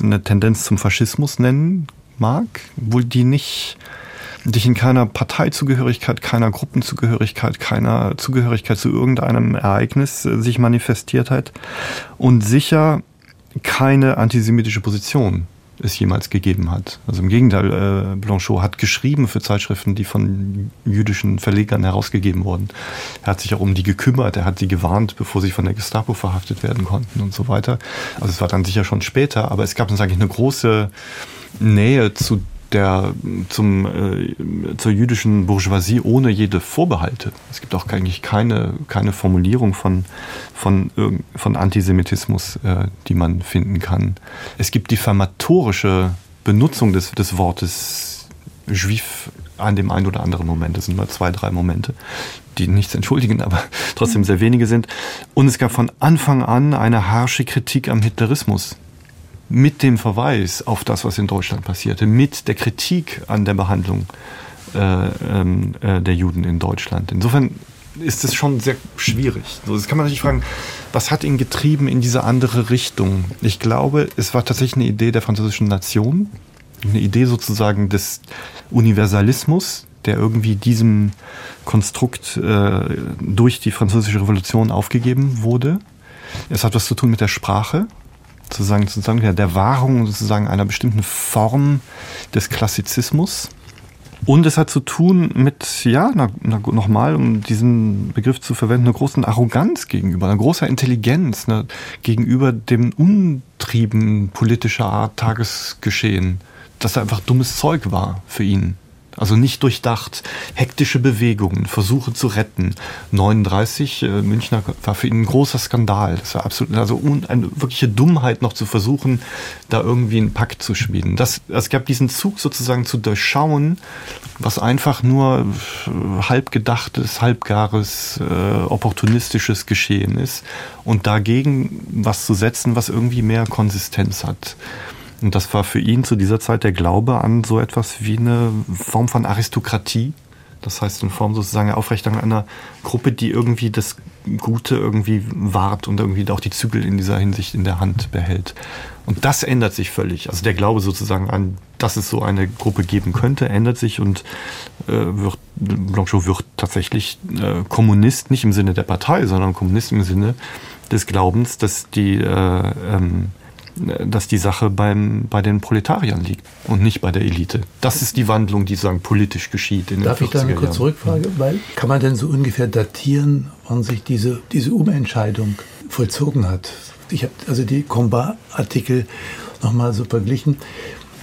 Speaker 4: eine Tendenz zum Faschismus nennen mag, wo die nicht dich in keiner Parteizugehörigkeit, keiner Gruppenzugehörigkeit, keiner Zugehörigkeit zu irgendeinem Ereignis äh, sich manifestiert hat und sicher keine antisemitische Position es jemals gegeben hat. Also im Gegenteil, äh, Blanchot hat geschrieben für Zeitschriften, die von jüdischen Verlegern herausgegeben wurden. Er hat sich auch um die gekümmert, er hat sie gewarnt, bevor sie von der Gestapo verhaftet werden konnten und so weiter. Also es war dann sicher schon später, aber es gab uns eigentlich eine große Nähe zu der, zum, äh, zur jüdischen Bourgeoisie ohne jede Vorbehalte. Es gibt auch eigentlich keine, keine Formulierung von, von, von Antisemitismus, äh, die man finden kann. Es gibt diffamatorische Benutzung des, des Wortes Juif an dem einen oder anderen Moment. Das sind nur zwei, drei Momente, die nichts entschuldigen, aber trotzdem sehr wenige sind. Und es gab von Anfang an eine harsche Kritik am Hitlerismus mit dem Verweis auf das, was in Deutschland passierte, mit der Kritik an der Behandlung äh, ähm, äh, der Juden in Deutschland. Insofern ist es schon sehr schwierig. So, das kann man sich fragen, was hat ihn getrieben in diese andere Richtung? Ich glaube, es war tatsächlich eine Idee der französischen Nation, eine Idee sozusagen des Universalismus, der irgendwie diesem Konstrukt äh, durch die französische Revolution aufgegeben wurde. Es hat was zu tun mit der Sprache sozusagen, sozusagen der Wahrung sozusagen einer bestimmten Form des Klassizismus. Und es hat zu tun mit, ja, nochmal, um diesen Begriff zu verwenden, einer großen Arroganz gegenüber, einer großer Intelligenz ne, gegenüber dem Untrieben politischer Art Tagesgeschehen, dass er einfach dummes Zeug war für ihn. Also nicht durchdacht, hektische Bewegungen, Versuche zu retten. 39, äh, Münchner war für ihn ein großer Skandal. Das war absolut, also un, eine wirkliche Dummheit noch zu versuchen, da irgendwie einen Pakt zu schmieden. Das, es gab diesen Zug sozusagen zu durchschauen, was einfach nur äh, halbgedachtes, halbgares, äh, opportunistisches Geschehen ist und dagegen was zu setzen, was irgendwie mehr Konsistenz hat. Und das war für ihn zu dieser Zeit der Glaube an so etwas wie eine Form von Aristokratie. Das heißt, in Form sozusagen Aufrechterhaltung einer Gruppe, die irgendwie das Gute irgendwie wahrt und irgendwie auch die Zügel in dieser Hinsicht in der Hand behält. Und das ändert sich völlig. Also der Glaube sozusagen an, dass es so eine Gruppe geben könnte, ändert sich und äh, wird, Blanchot wird tatsächlich äh, Kommunist, nicht im Sinne der Partei, sondern Kommunist im Sinne des Glaubens, dass die äh, ähm, dass die Sache beim, bei den Proletariern liegt und nicht bei der Elite. Das ist die Wandlung, die sagen politisch geschieht. In
Speaker 5: Darf ich da eine kurze Zurückfrage? Weil kann man denn so ungefähr datieren, wann sich diese, diese Umentscheidung vollzogen hat? Ich habe also die Combat-Artikel nochmal so verglichen.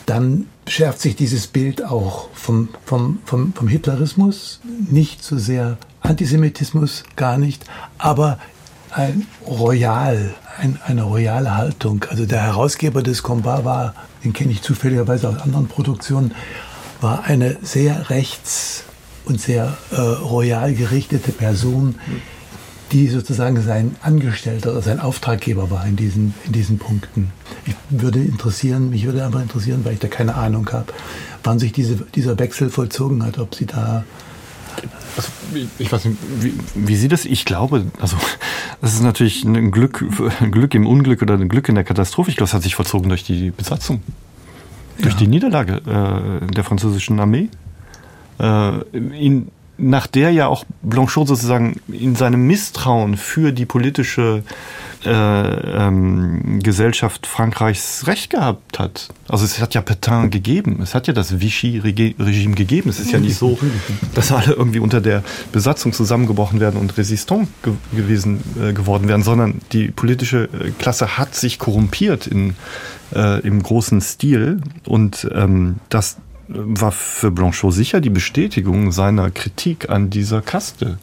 Speaker 5: Dann schärft sich dieses Bild auch vom, vom, vom, vom Hitlerismus, nicht so sehr Antisemitismus, gar nicht, aber ein Royal, ein, eine royale Haltung. Also der Herausgeber des Combat war, den kenne ich zufälligerweise aus anderen Produktionen, war eine sehr rechts- und sehr äh, royal gerichtete Person, die sozusagen sein Angestellter oder sein Auftraggeber war in diesen, in diesen Punkten. Ich würde interessieren, mich würde aber interessieren, weil ich da keine Ahnung habe, wann sich diese, dieser Wechsel vollzogen hat, ob Sie da
Speaker 4: also, ich weiß nicht, wie, wie Sie das? Ich glaube, also das ist natürlich ein Glück, ein Glück im Unglück oder ein Glück in der Katastrophe. Ich glaube, es hat sich vollzogen durch die Besatzung, durch
Speaker 5: Ja.
Speaker 4: die Niederlage äh, der französischen Armee. Äh, in, nach der ja auch Blanchot sozusagen in seinem Misstrauen für die politische äh, ähm, Gesellschaft Frankreichs recht gehabt hat. Also es hat ja Petain gegeben, es hat ja das Vichy-Regime gegeben. Es ist ja nicht so, dass alle irgendwie unter der Besatzung zusammengebrochen werden und resistant ge gewesen äh, geworden wären, sondern die politische äh, Klasse hat sich korrumpiert in, äh, im großen Stil und ähm, das war für Blanchot sicher die Bestätigung seiner Kritik an dieser Kaste,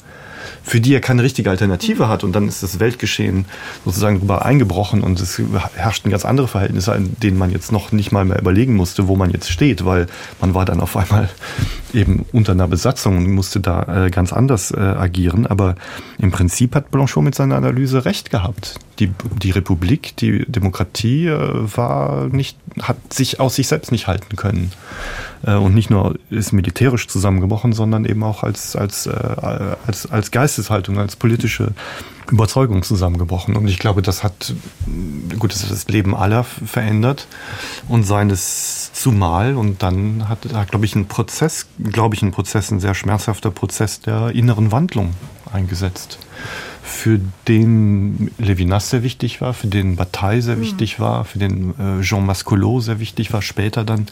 Speaker 4: für die er keine richtige Alternative hat. Und dann ist das Weltgeschehen sozusagen darüber eingebrochen und es herrschten ganz andere Verhältnisse, in denen man jetzt noch nicht mal mehr überlegen musste, wo man jetzt steht, weil man war dann auf einmal eben unter einer Besatzung und musste da äh, ganz anders äh, agieren. Aber im Prinzip hat Blanchot mit seiner Analyse recht gehabt. Die, die Republik, die Demokratie äh, war nicht, hat sich aus sich selbst nicht halten können. Äh, und nicht nur ist militärisch zusammengebrochen, sondern eben auch als, als, äh, als, als Geisteshaltung, als politische Überzeugung zusammengebrochen. Und ich glaube, das hat, gut, das das Leben aller verändert und seines zumal. Und dann hat, hat glaube ich, ein Prozess, glaube ich, ein Prozess, ein sehr schmerzhafter Prozess der inneren Wandlung eingesetzt für den Levinas sehr wichtig war, für den Bataille sehr wichtig war, für den äh, Jean Mascolot sehr wichtig war, später dann.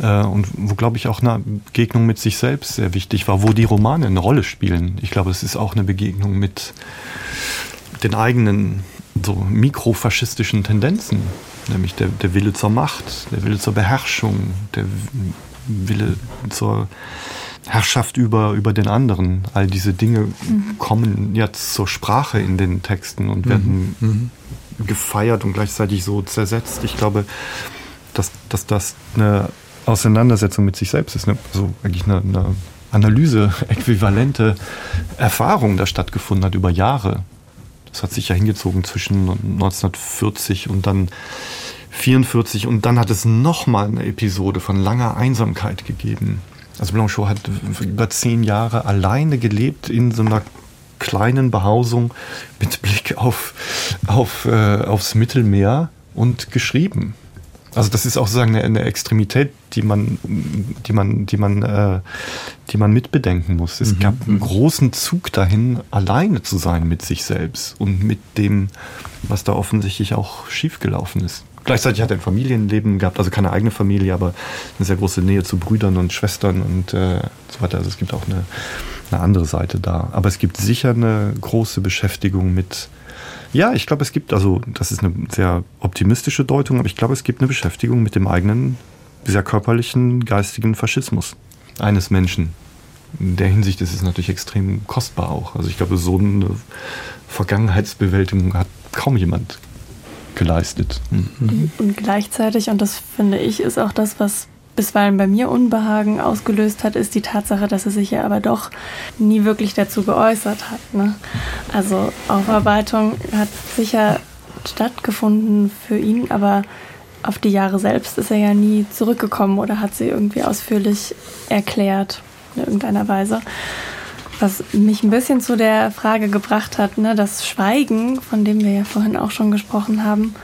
Speaker 4: Äh, und wo, glaube ich, auch eine Begegnung mit sich selbst sehr wichtig war, wo die Romane eine Rolle spielen. Ich glaube, es ist auch eine Begegnung mit den eigenen so mikrofaschistischen Tendenzen, nämlich der, der Wille zur Macht, der Wille zur Beherrschung, der Wille zur Herrschaft über, über den anderen. All diese Dinge mhm. kommen jetzt zur Sprache in den Texten und werden mhm. gefeiert und gleichzeitig so zersetzt. Ich glaube, dass, dass das eine Auseinandersetzung mit sich selbst ist, ne? also eigentlich eine, eine Analyse-äquivalente Erfahrung da stattgefunden hat über Jahre. Das hat sich ja hingezogen zwischen 1940 und dann 44 und dann hat es nochmal eine Episode von langer Einsamkeit gegeben. Also Blanchot hat über zehn Jahre alleine gelebt in so einer kleinen Behausung mit Blick auf, auf, äh, aufs Mittelmeer und geschrieben. Also das ist auch sozusagen eine, eine Extremität, die man, die man, die man, äh, die man mitbedenken muss. Es mhm. gab einen großen Zug dahin, alleine zu sein mit sich selbst und mit dem, was da offensichtlich auch schiefgelaufen ist. Gleichzeitig hat er ein Familienleben gehabt, also keine eigene Familie, aber eine sehr große Nähe zu Brüdern und Schwestern und äh, so weiter. Also es gibt auch eine, eine andere Seite da. Aber es gibt sicher eine große Beschäftigung mit, ja, ich glaube, es gibt, also das ist eine sehr optimistische Deutung, aber ich glaube, es gibt eine Beschäftigung mit dem eigenen, sehr körperlichen, geistigen Faschismus eines Menschen. In der Hinsicht ist es natürlich extrem kostbar auch. Also ich glaube, so eine Vergangenheitsbewältigung hat kaum jemand geleistet.
Speaker 2: Mhm. Und gleichzeitig, und das finde ich, ist auch das, was bisweilen bei mir Unbehagen ausgelöst hat, ist die Tatsache, dass er sich ja aber doch nie wirklich dazu geäußert hat. Ne? Also Aufarbeitung hat sicher stattgefunden für ihn, aber auf die Jahre selbst ist er ja nie zurückgekommen oder hat sie irgendwie ausführlich erklärt in irgendeiner Weise. Was mich ein bisschen zu der Frage gebracht hat, ne, das Schweigen, von dem wir ja vorhin auch schon gesprochen haben,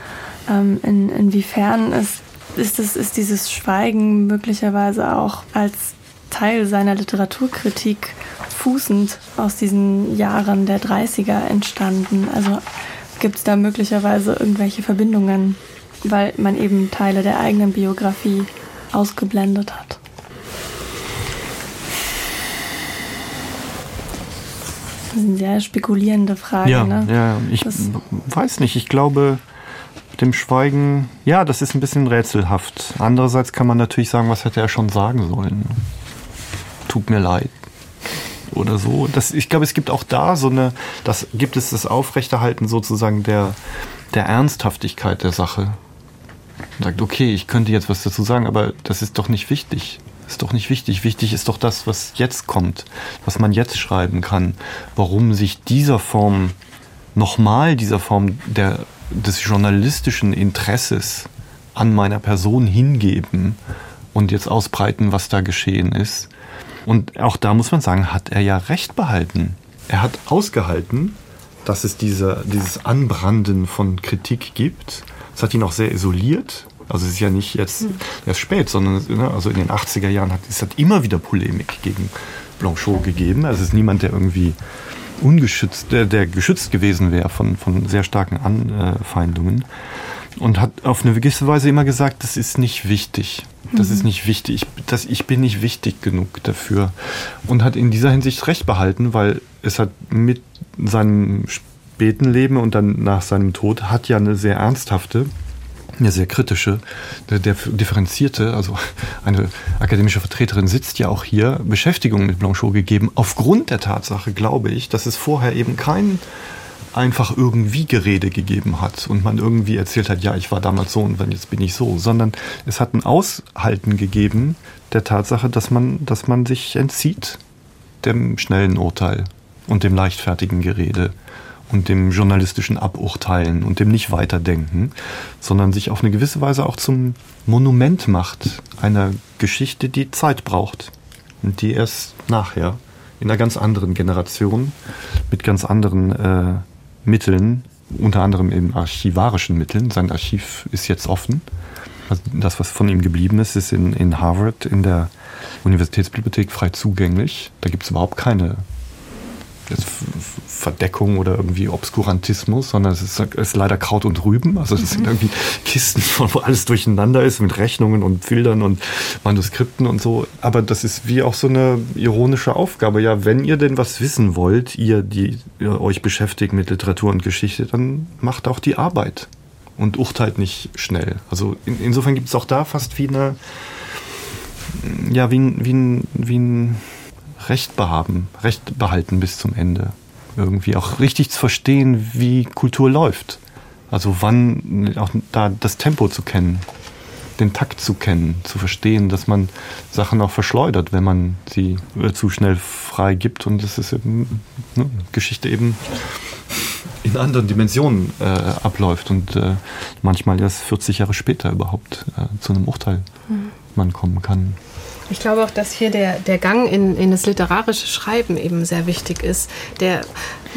Speaker 2: ähm, in, inwiefern ist, ist, es, ist dieses Schweigen möglicherweise auch als Teil seiner Literaturkritik fußend aus diesen Jahren der 30er entstanden? Also gibt es da möglicherweise irgendwelche Verbindungen, weil man eben Teile der eigenen Biografie ausgeblendet hat? Das ist eine sehr spekulierende Frage.
Speaker 4: Ja,
Speaker 2: ne?
Speaker 4: ja ich das weiß nicht. Ich glaube, dem Schweigen, ja, das ist ein bisschen rätselhaft. Andererseits kann man natürlich sagen, was hätte er schon sagen sollen? Tut mir leid. Oder so. Das, ich glaube, es gibt auch da so eine, das gibt es das Aufrechterhalten sozusagen der, der Ernsthaftigkeit der Sache. Man sagt, okay, ich könnte jetzt was dazu sagen, aber das ist doch nicht wichtig ist doch nicht wichtig. Wichtig ist doch das, was jetzt kommt, was man jetzt schreiben kann. Warum sich dieser Form, nochmal dieser Form der, des journalistischen Interesses an meiner Person hingeben und jetzt ausbreiten, was da geschehen ist. Und auch da muss man sagen, hat er ja recht behalten. Er hat ausgehalten, dass es diese, dieses Anbranden von Kritik gibt. Es hat ihn auch sehr isoliert. Also es ist ja nicht jetzt erst spät, sondern ne, also in den 80er Jahren hat es hat immer wieder Polemik gegen Blanchot gegeben. Also es ist niemand, der irgendwie ungeschützt, der, der geschützt gewesen wäre von, von sehr starken Anfeindungen. Und hat auf eine gewisse Weise immer gesagt, das ist nicht wichtig. Das mhm. ist nicht wichtig. Ich, das, ich bin nicht wichtig genug dafür. Und hat in dieser Hinsicht recht behalten, weil es hat mit seinem späten Leben und dann nach seinem Tod hat ja eine sehr ernsthafte eine sehr kritische, der differenzierte, also eine akademische Vertreterin sitzt ja auch hier, Beschäftigung mit Blanchot gegeben, aufgrund der Tatsache, glaube ich, dass es vorher eben kein einfach irgendwie Gerede gegeben hat und man irgendwie erzählt hat, ja, ich war damals so und jetzt bin ich so, sondern es hat ein Aushalten gegeben der Tatsache, dass man, dass man sich entzieht dem schnellen Urteil und dem leichtfertigen Gerede und dem journalistischen Aburteilen und dem nicht weiterdenken, sondern sich auf eine gewisse Weise auch zum Monument macht einer Geschichte, die Zeit braucht und die erst nachher in einer ganz anderen Generation mit ganz anderen äh, Mitteln, unter anderem in archivarischen Mitteln, sein Archiv ist jetzt offen. Also das, was von ihm geblieben ist, ist in, in Harvard in der Universitätsbibliothek frei zugänglich. Da gibt es überhaupt keine Verdeckung oder irgendwie Obskurantismus, sondern es ist, ist leider Kraut und Rüben. Also es sind mhm. irgendwie Kisten, wo alles durcheinander ist mit Rechnungen und Bildern und Manuskripten und so. Aber das ist wie auch so eine ironische Aufgabe. Ja, wenn ihr denn was wissen wollt, ihr, die ihr euch beschäftigt mit Literatur und Geschichte, dann macht auch die Arbeit und urteilt nicht schnell. Also in, insofern gibt es auch da fast wie eine, ja, wie ein, wie ein, wie ein Recht behaben, Recht behalten bis zum Ende. Irgendwie auch richtig zu verstehen, wie Kultur läuft. Also wann auch da das Tempo zu kennen, den Takt zu kennen, zu verstehen, dass man Sachen auch verschleudert, wenn man sie äh, zu schnell frei gibt und das ist eben ne, Geschichte eben in anderen Dimensionen äh, abläuft und äh, manchmal erst 40 Jahre später überhaupt äh, zu einem Urteil mhm. man kommen kann.
Speaker 3: Ich glaube auch, dass hier der, der Gang in, in das literarische Schreiben eben sehr wichtig ist, der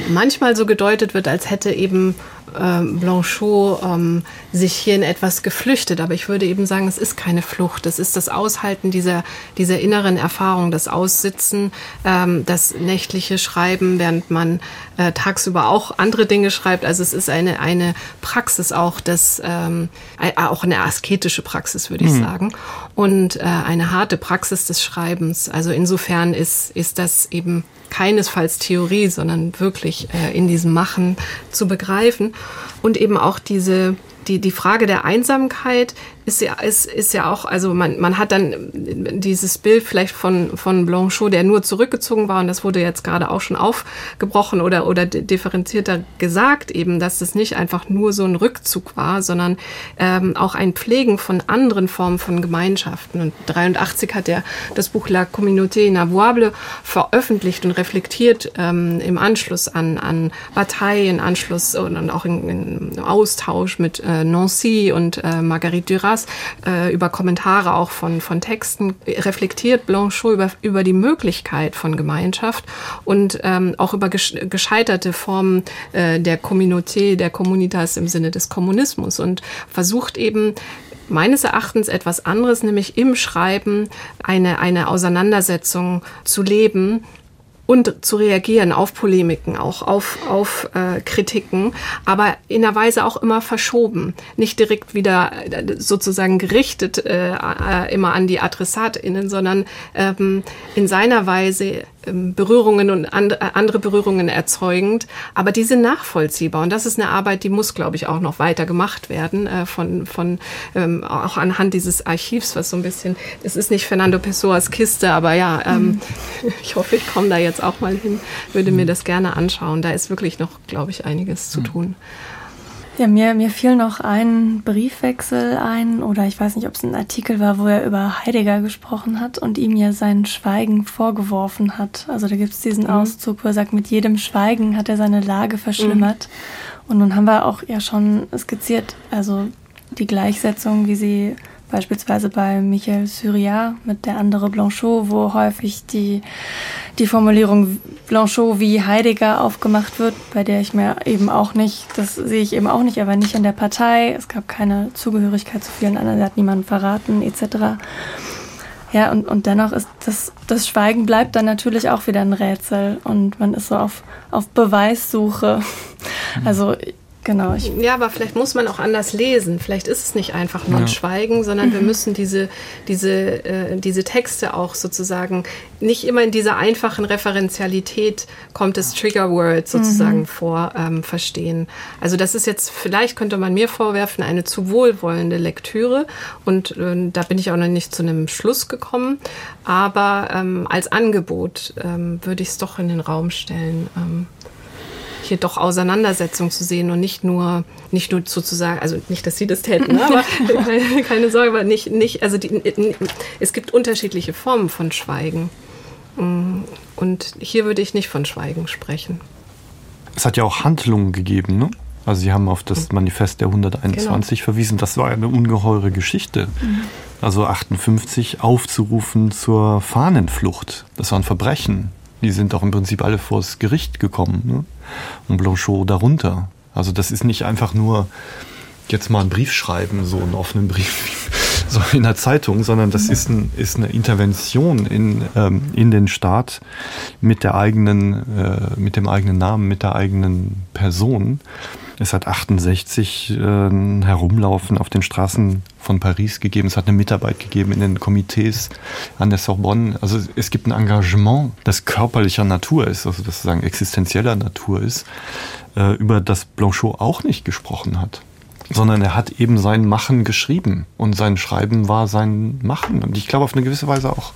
Speaker 3: manchmal so gedeutet wird, als hätte eben ähm, Blanchot ähm, sich hier in etwas geflüchtet. Aber ich würde eben sagen, es ist keine Flucht. Es ist das Aushalten dieser, dieser inneren Erfahrung, das Aussitzen, ähm, das nächtliche Schreiben, während man äh, tagsüber auch andere Dinge schreibt. Also es ist eine, eine Praxis auch, das, ähm, auch eine asketische Praxis, würde ich mhm. sagen. Und äh, eine harte Praxis des Schreibens. Also insofern ist, ist das eben keinesfalls Theorie, sondern wirklich äh, in diesem Machen zu begreifen. Und eben auch diese, die, die Frage der Einsamkeit ist ja, ist, ist ja auch, also man, man hat dann dieses Bild vielleicht von, von Blanchot, der nur zurückgezogen war, und das wurde jetzt gerade auch schon aufgebrochen oder, oder differenzierter gesagt, eben, dass es nicht einfach nur so ein Rückzug war, sondern ähm, auch ein Pflegen von anderen Formen von Gemeinschaften. Und 83 hat er das Buch La Communauté Inavouable veröffentlicht und reflektiert ähm, im Anschluss an, an Bataille, in Anschluss und, und auch in, in Austausch mit äh, Nancy und äh, Marguerite Duras äh, über Kommentare auch von, von Texten reflektiert Blanchot über, über die Möglichkeit von Gemeinschaft und ähm, auch über gescheiterte Formen äh, der Communauté, der Communitas im Sinne des Kommunismus und versucht eben meines Erachtens etwas anderes, nämlich im Schreiben eine, eine Auseinandersetzung zu leben, und zu reagieren auf Polemiken, auch auf, auf äh, Kritiken, aber in einer Weise auch immer verschoben, nicht direkt wieder äh, sozusagen gerichtet äh, äh, immer an die AdressatInnen, sondern ähm, in seiner Weise Berührungen und äh, andere Berührungen erzeugend, aber die sind nachvollziehbar und das ist eine Arbeit, die muss, glaube ich, auch noch weiter gemacht werden äh, von, von ähm, auch anhand dieses Archivs, was so ein bisschen, es ist nicht Fernando Pessoas Kiste, aber ja, ähm, mhm. ich hoffe, ich komme da jetzt auch mal hin, würde mir mhm. das gerne anschauen. Da ist wirklich noch, glaube ich, einiges zu mhm. tun.
Speaker 2: Ja, mir, mir fiel noch ein Briefwechsel ein, oder ich weiß nicht, ob es ein Artikel war, wo er über Heidegger gesprochen hat und ihm ja sein Schweigen vorgeworfen hat. Also da gibt es diesen mhm. Auszug, wo er sagt, mit jedem Schweigen hat er seine Lage verschlimmert. Mhm. Und nun haben wir auch ja schon skizziert, also die Gleichsetzung, wie sie beispielsweise bei Michael Syria mit der andere Blanchot, wo häufig die, die Formulierung Blanchot wie Heidegger aufgemacht wird, bei der ich mir eben auch nicht, das sehe ich eben auch nicht, aber nicht in der Partei. Es gab keine Zugehörigkeit zu vielen anderen, er hat niemanden verraten, etc. Ja, und, und dennoch ist das, das Schweigen bleibt dann natürlich auch wieder ein Rätsel und man ist so auf, auf Beweissuche. Also Genau.
Speaker 3: ja, aber vielleicht muss man auch anders lesen. Vielleicht ist es nicht einfach nur ein Schweigen, sondern mhm. wir müssen diese, diese, äh, diese Texte auch sozusagen nicht immer in dieser einfachen Referenzialität kommt das Triggerword sozusagen mhm. vor, ähm, verstehen. Also das ist jetzt, vielleicht könnte man mir vorwerfen, eine zu wohlwollende Lektüre und äh, da bin ich auch noch nicht zu einem Schluss gekommen. Aber ähm, als Angebot ähm, würde ich es doch in den Raum stellen. Hier doch Auseinandersetzung zu sehen und nicht nur, nicht nur sozusagen, also nicht, dass Sie das täten, aber keine, keine, Sorge, aber nicht, nicht also die, es gibt unterschiedliche Formen von Schweigen. Mm, und hier würde ich nicht von Schweigen sprechen.
Speaker 4: Es hat ja auch Handlungen gegeben, ne? Also Sie haben auf das Manifest der 121 genau. verwiesen. Das war eine ungeheure Geschichte. Mhm. Also 58 aufzurufen zur Fahnenflucht. Das war ein Verbrechen. Die sind auch im Prinzip alle vors Gericht gekommen. Ne? Und Blanchot darunter. Also das ist nicht einfach nur jetzt mal einen Brief schreiben, so einen offenen Brief so in der Zeitung, sondern das ist, ein, ist eine Intervention in, ähm, in den Staat mit der eigenen, äh, mit dem eigenen Namen, mit der eigenen Person. Es hat 68 äh, Herumlaufen auf den Straßen von Paris gegeben. Es hat eine Mitarbeit gegeben in den Komitees an der Sorbonne. Also es gibt ein Engagement, das körperlicher Natur ist, also das sozusagen existenzieller Natur ist, äh, über das Blanchot auch nicht gesprochen hat sondern er hat eben sein Machen geschrieben und sein Schreiben war sein Machen. Und ich glaube, auf eine gewisse Weise auch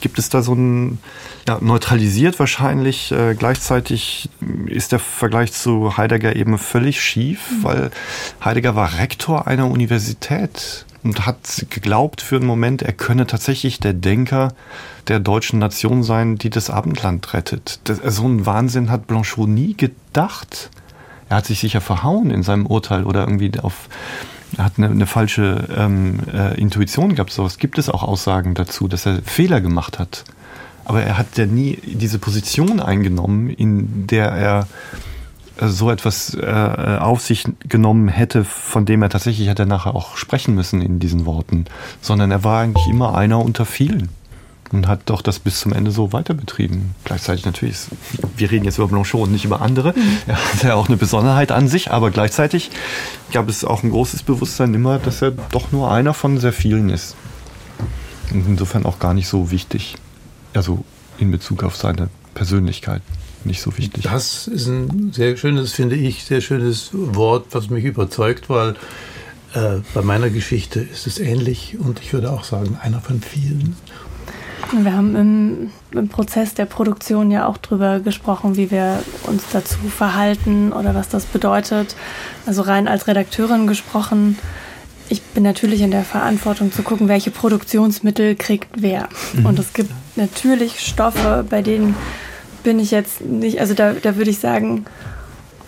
Speaker 4: gibt es da so ein, ja, neutralisiert wahrscheinlich. Äh, gleichzeitig ist der Vergleich zu Heidegger eben völlig schief, mhm. weil Heidegger war Rektor einer Universität und hat geglaubt für einen Moment, er könne tatsächlich der Denker der deutschen Nation sein, die das Abendland rettet. Das, so einen Wahnsinn hat Blanchot nie gedacht er hat sich sicher verhauen in seinem Urteil oder irgendwie auf hat eine, eine falsche ähm, äh, Intuition gehabt. So, gibt es auch Aussagen dazu, dass er Fehler gemacht hat. Aber er hat ja nie diese Position eingenommen, in der er äh, so etwas äh, auf sich genommen hätte, von dem er tatsächlich hätte nachher auch sprechen müssen in diesen Worten, sondern er war eigentlich immer einer unter vielen und hat doch das bis zum Ende so weiter betrieben. Gleichzeitig natürlich, wir reden jetzt über Blanchot und nicht über andere. Mhm. Er hat ja auch eine Besonderheit an sich, aber gleichzeitig gab es auch ein großes Bewusstsein immer, dass er doch nur einer von sehr vielen ist. Und insofern auch gar nicht so wichtig. Also in Bezug auf seine Persönlichkeit nicht so wichtig.
Speaker 5: Das ist ein sehr schönes, finde ich, sehr schönes Wort, was mich überzeugt, weil äh, bei meiner Geschichte ist es ähnlich und ich würde auch sagen, einer von vielen.
Speaker 2: Wir haben im, im, Prozess der Produktion ja auch drüber gesprochen, wie wir uns dazu verhalten oder was das bedeutet. Also rein als Redakteurin gesprochen. Ich bin natürlich in der Verantwortung zu gucken, welche Produktionsmittel kriegt wer. Mhm. Und es gibt natürlich Stoffe, bei denen bin ich jetzt nicht, also da, da würde ich sagen,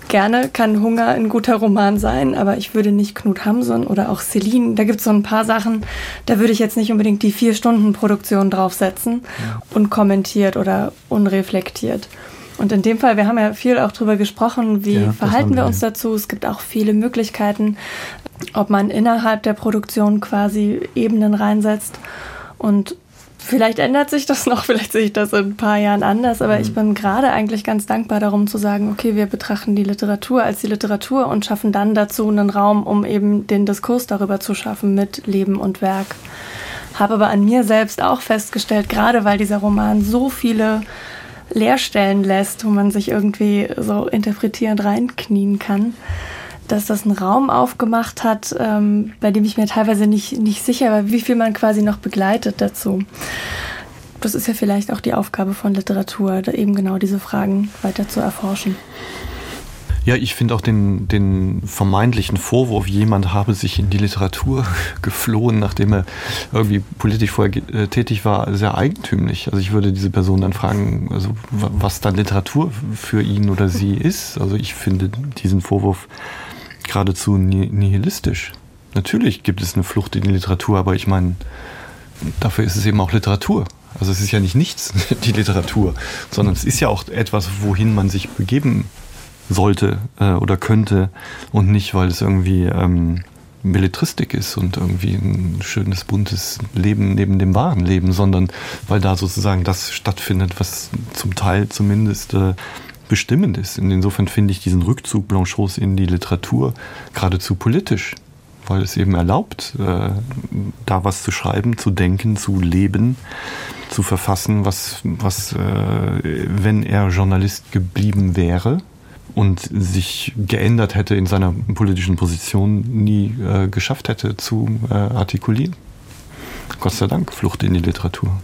Speaker 2: gerne kann Hunger ein guter Roman sein, aber ich würde nicht Knut Hamsun oder auch Celine, da gibt es so ein paar Sachen, da würde ich jetzt nicht unbedingt die vier Stunden Produktion draufsetzen, ja. unkommentiert oder unreflektiert. Und in dem Fall, wir haben ja viel auch drüber gesprochen, wie ja, verhalten wir uns dazu. Es gibt auch viele Möglichkeiten, ob man innerhalb der Produktion quasi Ebenen reinsetzt. Und Vielleicht ändert sich das noch, vielleicht sehe ich das in ein paar Jahren anders, aber mhm. ich bin gerade eigentlich ganz dankbar darum zu sagen, okay, wir betrachten die Literatur als die Literatur und schaffen dann dazu einen Raum, um eben den Diskurs darüber zu schaffen mit Leben und Werk. Habe aber an mir selbst auch festgestellt, gerade weil dieser Roman so viele Leerstellen lässt, wo man sich irgendwie so interpretierend reinknien kann, dass das einen Raum aufgemacht hat, ähm, bei dem ich mir teilweise nicht, nicht sicher war, wie viel man quasi noch begleitet dazu. Das ist ja vielleicht auch die Aufgabe von Literatur, eben genau diese Fragen weiter zu erforschen.
Speaker 4: Ja, ich finde auch den, den vermeintlichen Vorwurf, jemand habe sich in die Literatur geflohen, nachdem er irgendwie politisch vorher äh, tätig war, sehr eigentümlich. Also ich würde diese Person dann fragen, also was dann Literatur für ihn oder sie ist. Also ich finde diesen Vorwurf geradezu nihilistisch. Natürlich gibt es eine Flucht in die Literatur, aber ich meine, dafür ist es eben auch Literatur. Also es ist ja nicht nichts, die Literatur, sondern es ist ja auch etwas, wohin man sich begeben sollte äh, oder könnte und nicht, weil es irgendwie ähm, Belletristik ist und irgendwie ein schönes, buntes Leben neben dem wahren Leben, sondern weil da sozusagen das stattfindet, was zum Teil zumindest äh, bestimmend ist. Insofern finde ich diesen Rückzug Blanchots in die Literatur geradezu politisch, weil es eben erlaubt, äh, da was zu schreiben, zu denken, zu leben, zu verfassen, was, was äh, wenn er Journalist geblieben wäre, und sich geändert hätte in seiner politischen Position, nie äh, geschafft hätte zu äh, artikulieren. Gott sei Dank, Flucht in die Literatur.